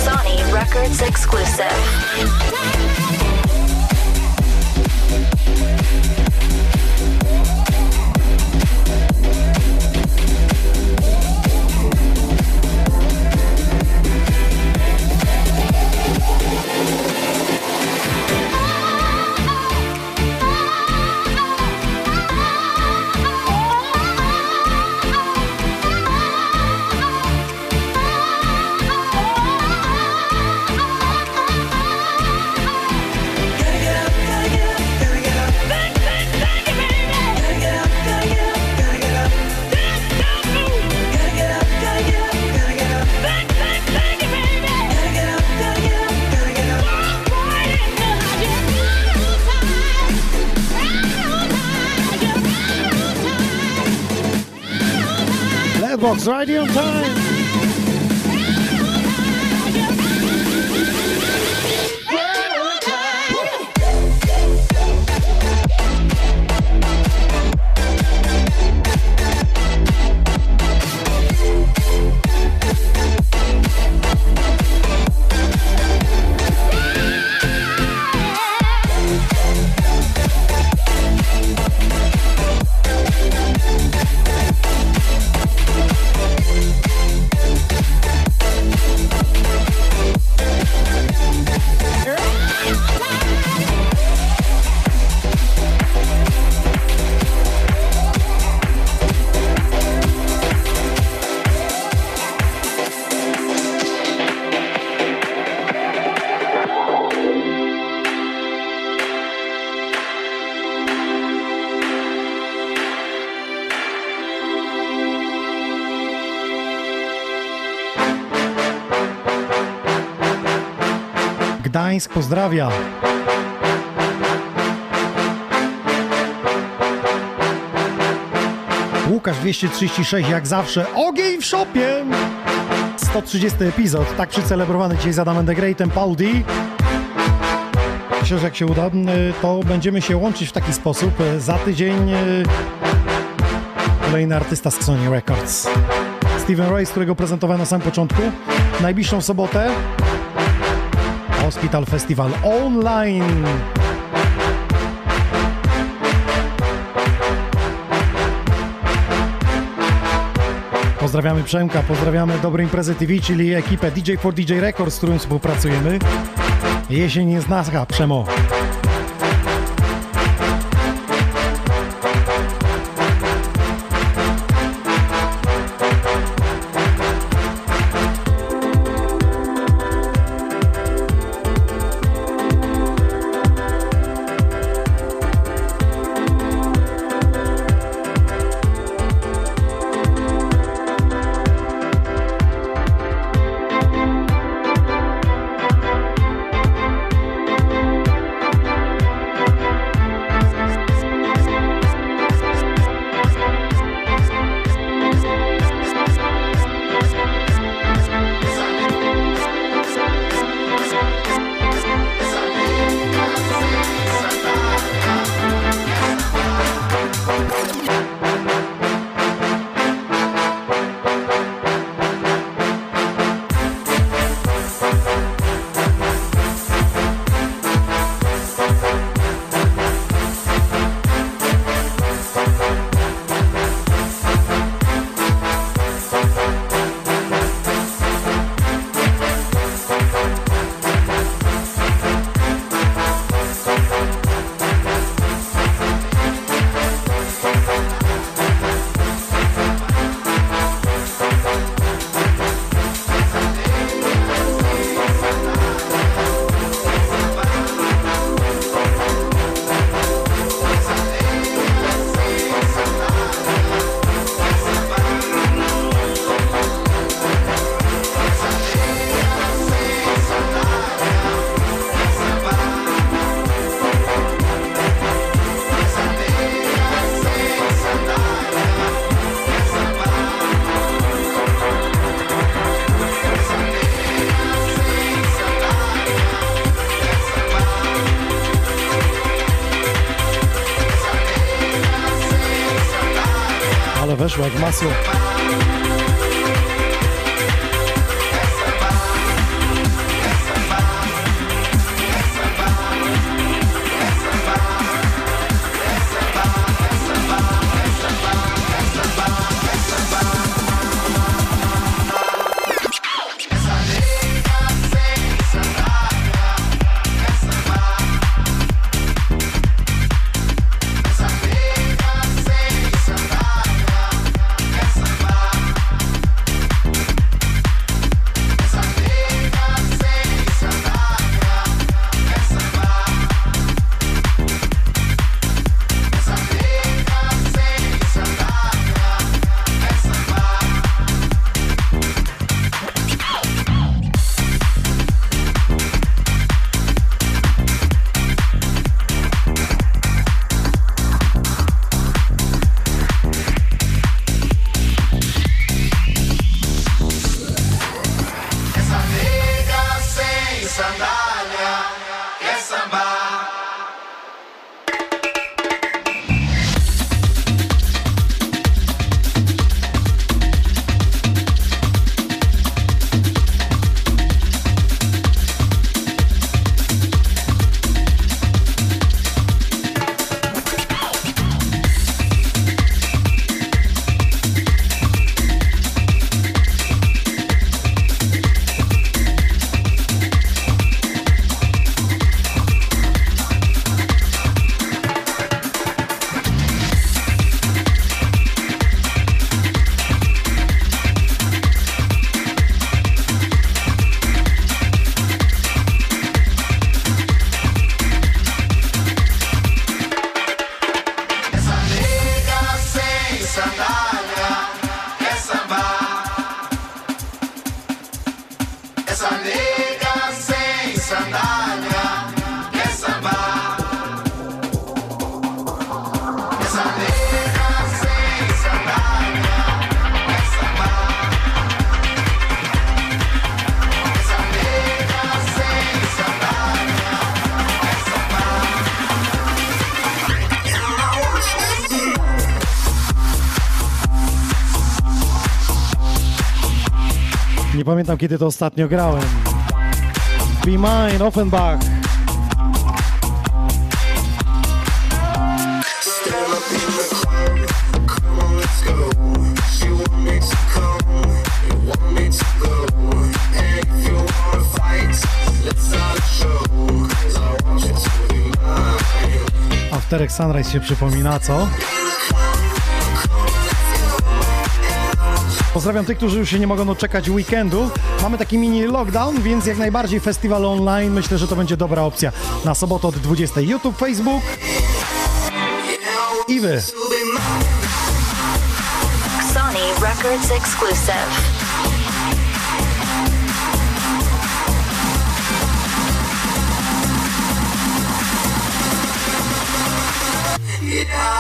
Sony Records exclusive. right here on time. Gdańsk pozdrawia. Łukasz 236 jak zawsze. Ogień w szopie! 130 epizod, tak przycelebrowany dzisiaj z Adamem the Greatem, Paul D. Myślę, że jak się uda, y, to będziemy się łączyć w taki sposób. Y, Za tydzień y, kolejny artysta z Sony Records. Steven Royce, którego prezentowałem na samym początku. Najbliższą sobotę Hospital Festival online. Pozdrawiamy Przemka, pozdrawiamy Dobre Imprezy TV, czyli ekipę DJ for DJ Records, z którą współpracujemy. Jesień jest nasza, Przemo. Ale weszło show. 'Cause I want you to be mine. Afterek Sunrise się przypomina, co? Pozdrawiam tych, którzy już się nie mogą doczekać weekendu. Mamy taki mini lockdown, więc jak najbardziej festiwal online myślę, że to będzie dobra opcja. Na sobotę od 20 YouTube, Facebook i wy. Sony Records exclusive. Yeah,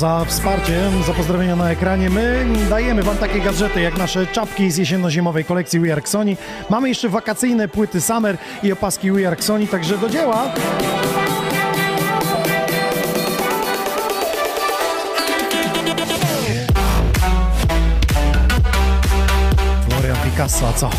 za wsparcie, za pozdrowienia na ekranie. My dajemy Wam takie gadżety jak nasze czapki z jesienno-zimowej kolekcji We Are Sony. Mamy jeszcze wakacyjne płyty Summer i opaski We Are Sony, także do dzieła. Florian Picasso, co?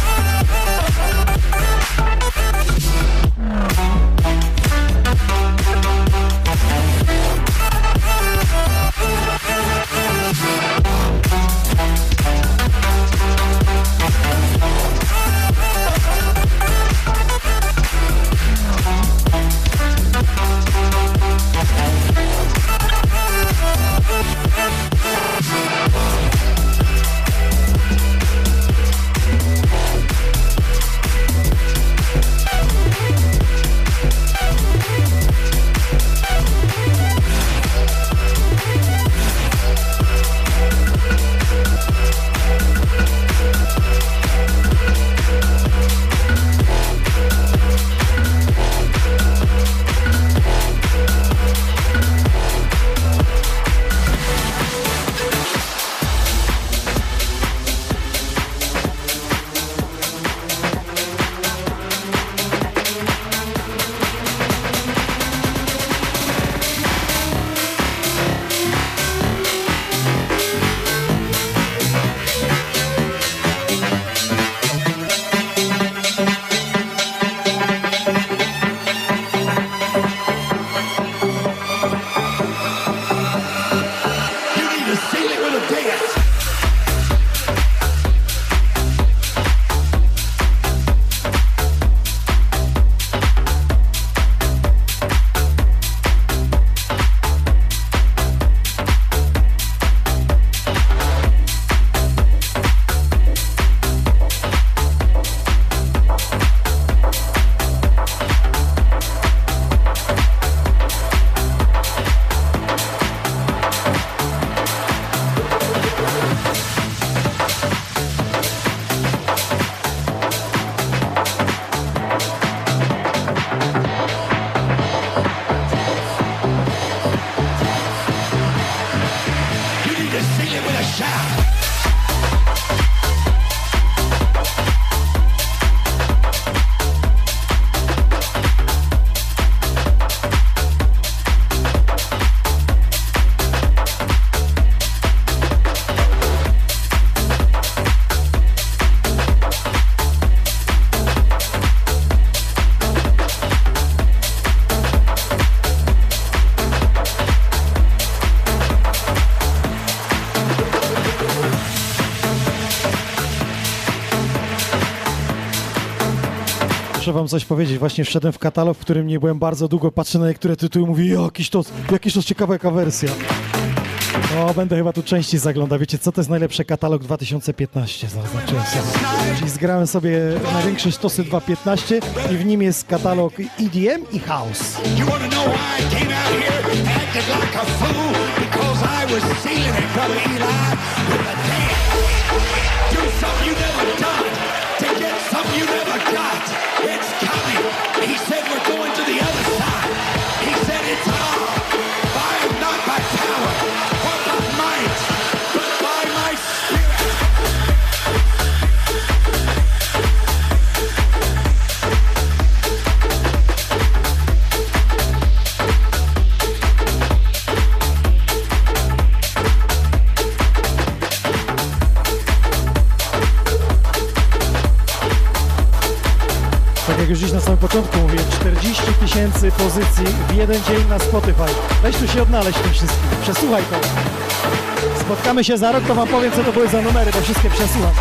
Muszę wam coś powiedzieć. Właśnie wszedłem w katalog, w którym nie byłem bardzo długo, patrzę na niektóre tytuły i mówię, jakiś to, jakiś to ciekawa jaka wersja. O, będę chyba tu częściej zaglądał. Wiecie, co to jest najlepszy katalog 2015? Zaznaczyłem sobie. Zgrałem sobie największe sztosy 2015 i w nim jest katalog EDM i House. You never got. It's coming. He said we're going to the 40 tysięcy pozycji w jeden dzień na Spotify. Weź tu się odnaleźć tym wszystkim. Przesłuchaj to. Spotkamy się za rok, to wam powiem, co to były za numery, bo wszystkie przesłucham.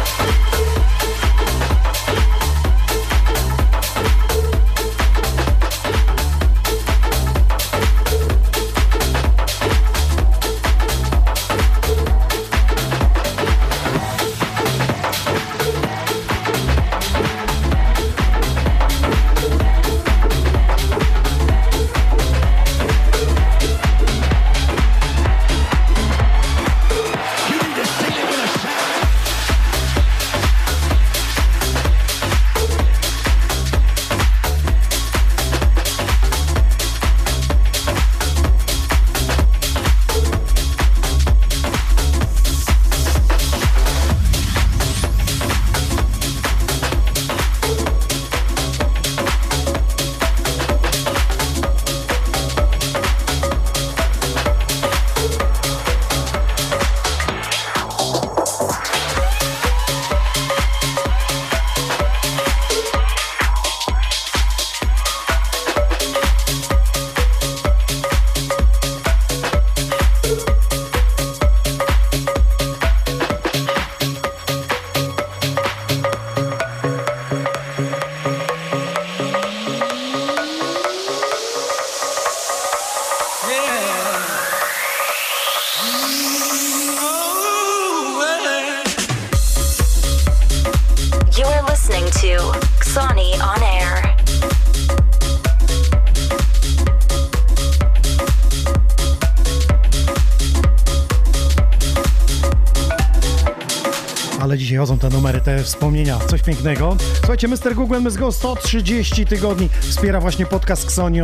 Te numery, te wspomnienia, coś pięknego. Słuchajcie, Mr. Google MSGO Go 130 tygodni wspiera właśnie podcast Xoni.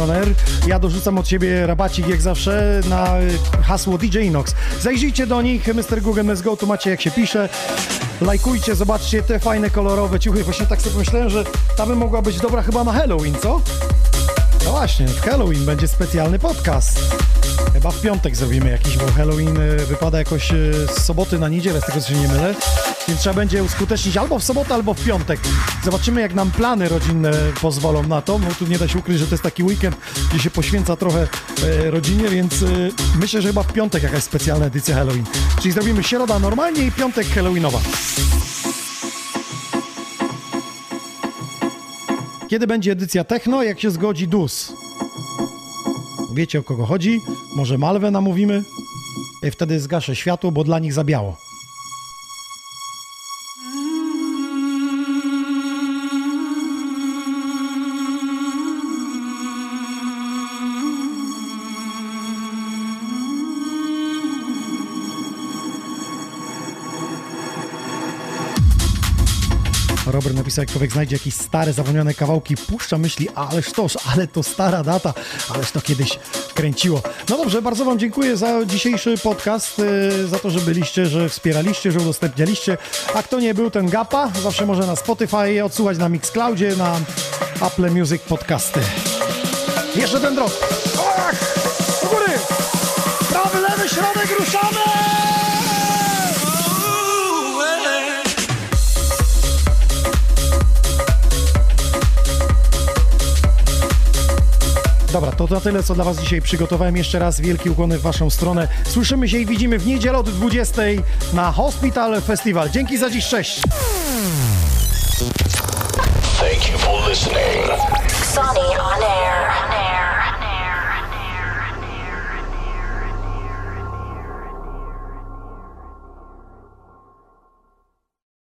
Ja dorzucam od siebie rabacik jak zawsze na y, hasło DJ Inox. Zajrzyjcie do nich, Mr. Google MSGO Go, tu macie jak się pisze. Lajkujcie, zobaczcie te fajne, kolorowe ciuchy. Właśnie tak sobie pomyślałem, że ta by mogła być dobra chyba na Halloween, co? No właśnie, w Halloween będzie specjalny podcast. Chyba w piątek zrobimy jakiś, bo Halloween y, wypada jakoś y, z soboty na niedzielę, z tego co się nie mylę. Więc trzeba będzie uskutecznić albo w sobotę, albo w piątek. Zobaczymy, jak nam plany rodzinne pozwolą na to. No tu nie da się ukryć, że to jest taki weekend, gdzie się poświęca trochę e, rodzinie, więc e, myślę, że chyba w piątek jakaś specjalna edycja Halloween. Czyli zrobimy środa normalnie i piątek Halloweenowa. Kiedy będzie edycja techno? Jak się zgodzi DUS? Wiecie o kogo chodzi? Może Malwę namówimy? I wtedy zgaszę światło, bo dla nich za jak człowiek znajdzie jakieś stare, zapomniane kawałki, puszcza myśli, ależ toż, ale to stara data, ależ to kiedyś kręciło. No dobrze, bardzo Wam dziękuję za dzisiejszy podcast, yy, za to, że byliście, że wspieraliście, że udostępnialiście. A kto nie był, ten gapa, zawsze może na Spotify odsłuchać na Mixcloudzie, na Apple Music Podcasty. Jeszcze ten drop. Ach! Do góry! Prawy, lewy, środek, ruszamy! Dobra, to na tyle, co dla Was dzisiaj przygotowałem. Jeszcze raz wielki ukłony w Waszą stronę. Słyszymy się i widzimy w niedzielę od 20 na Hospital Festival. Dzięki za dziś, cześć!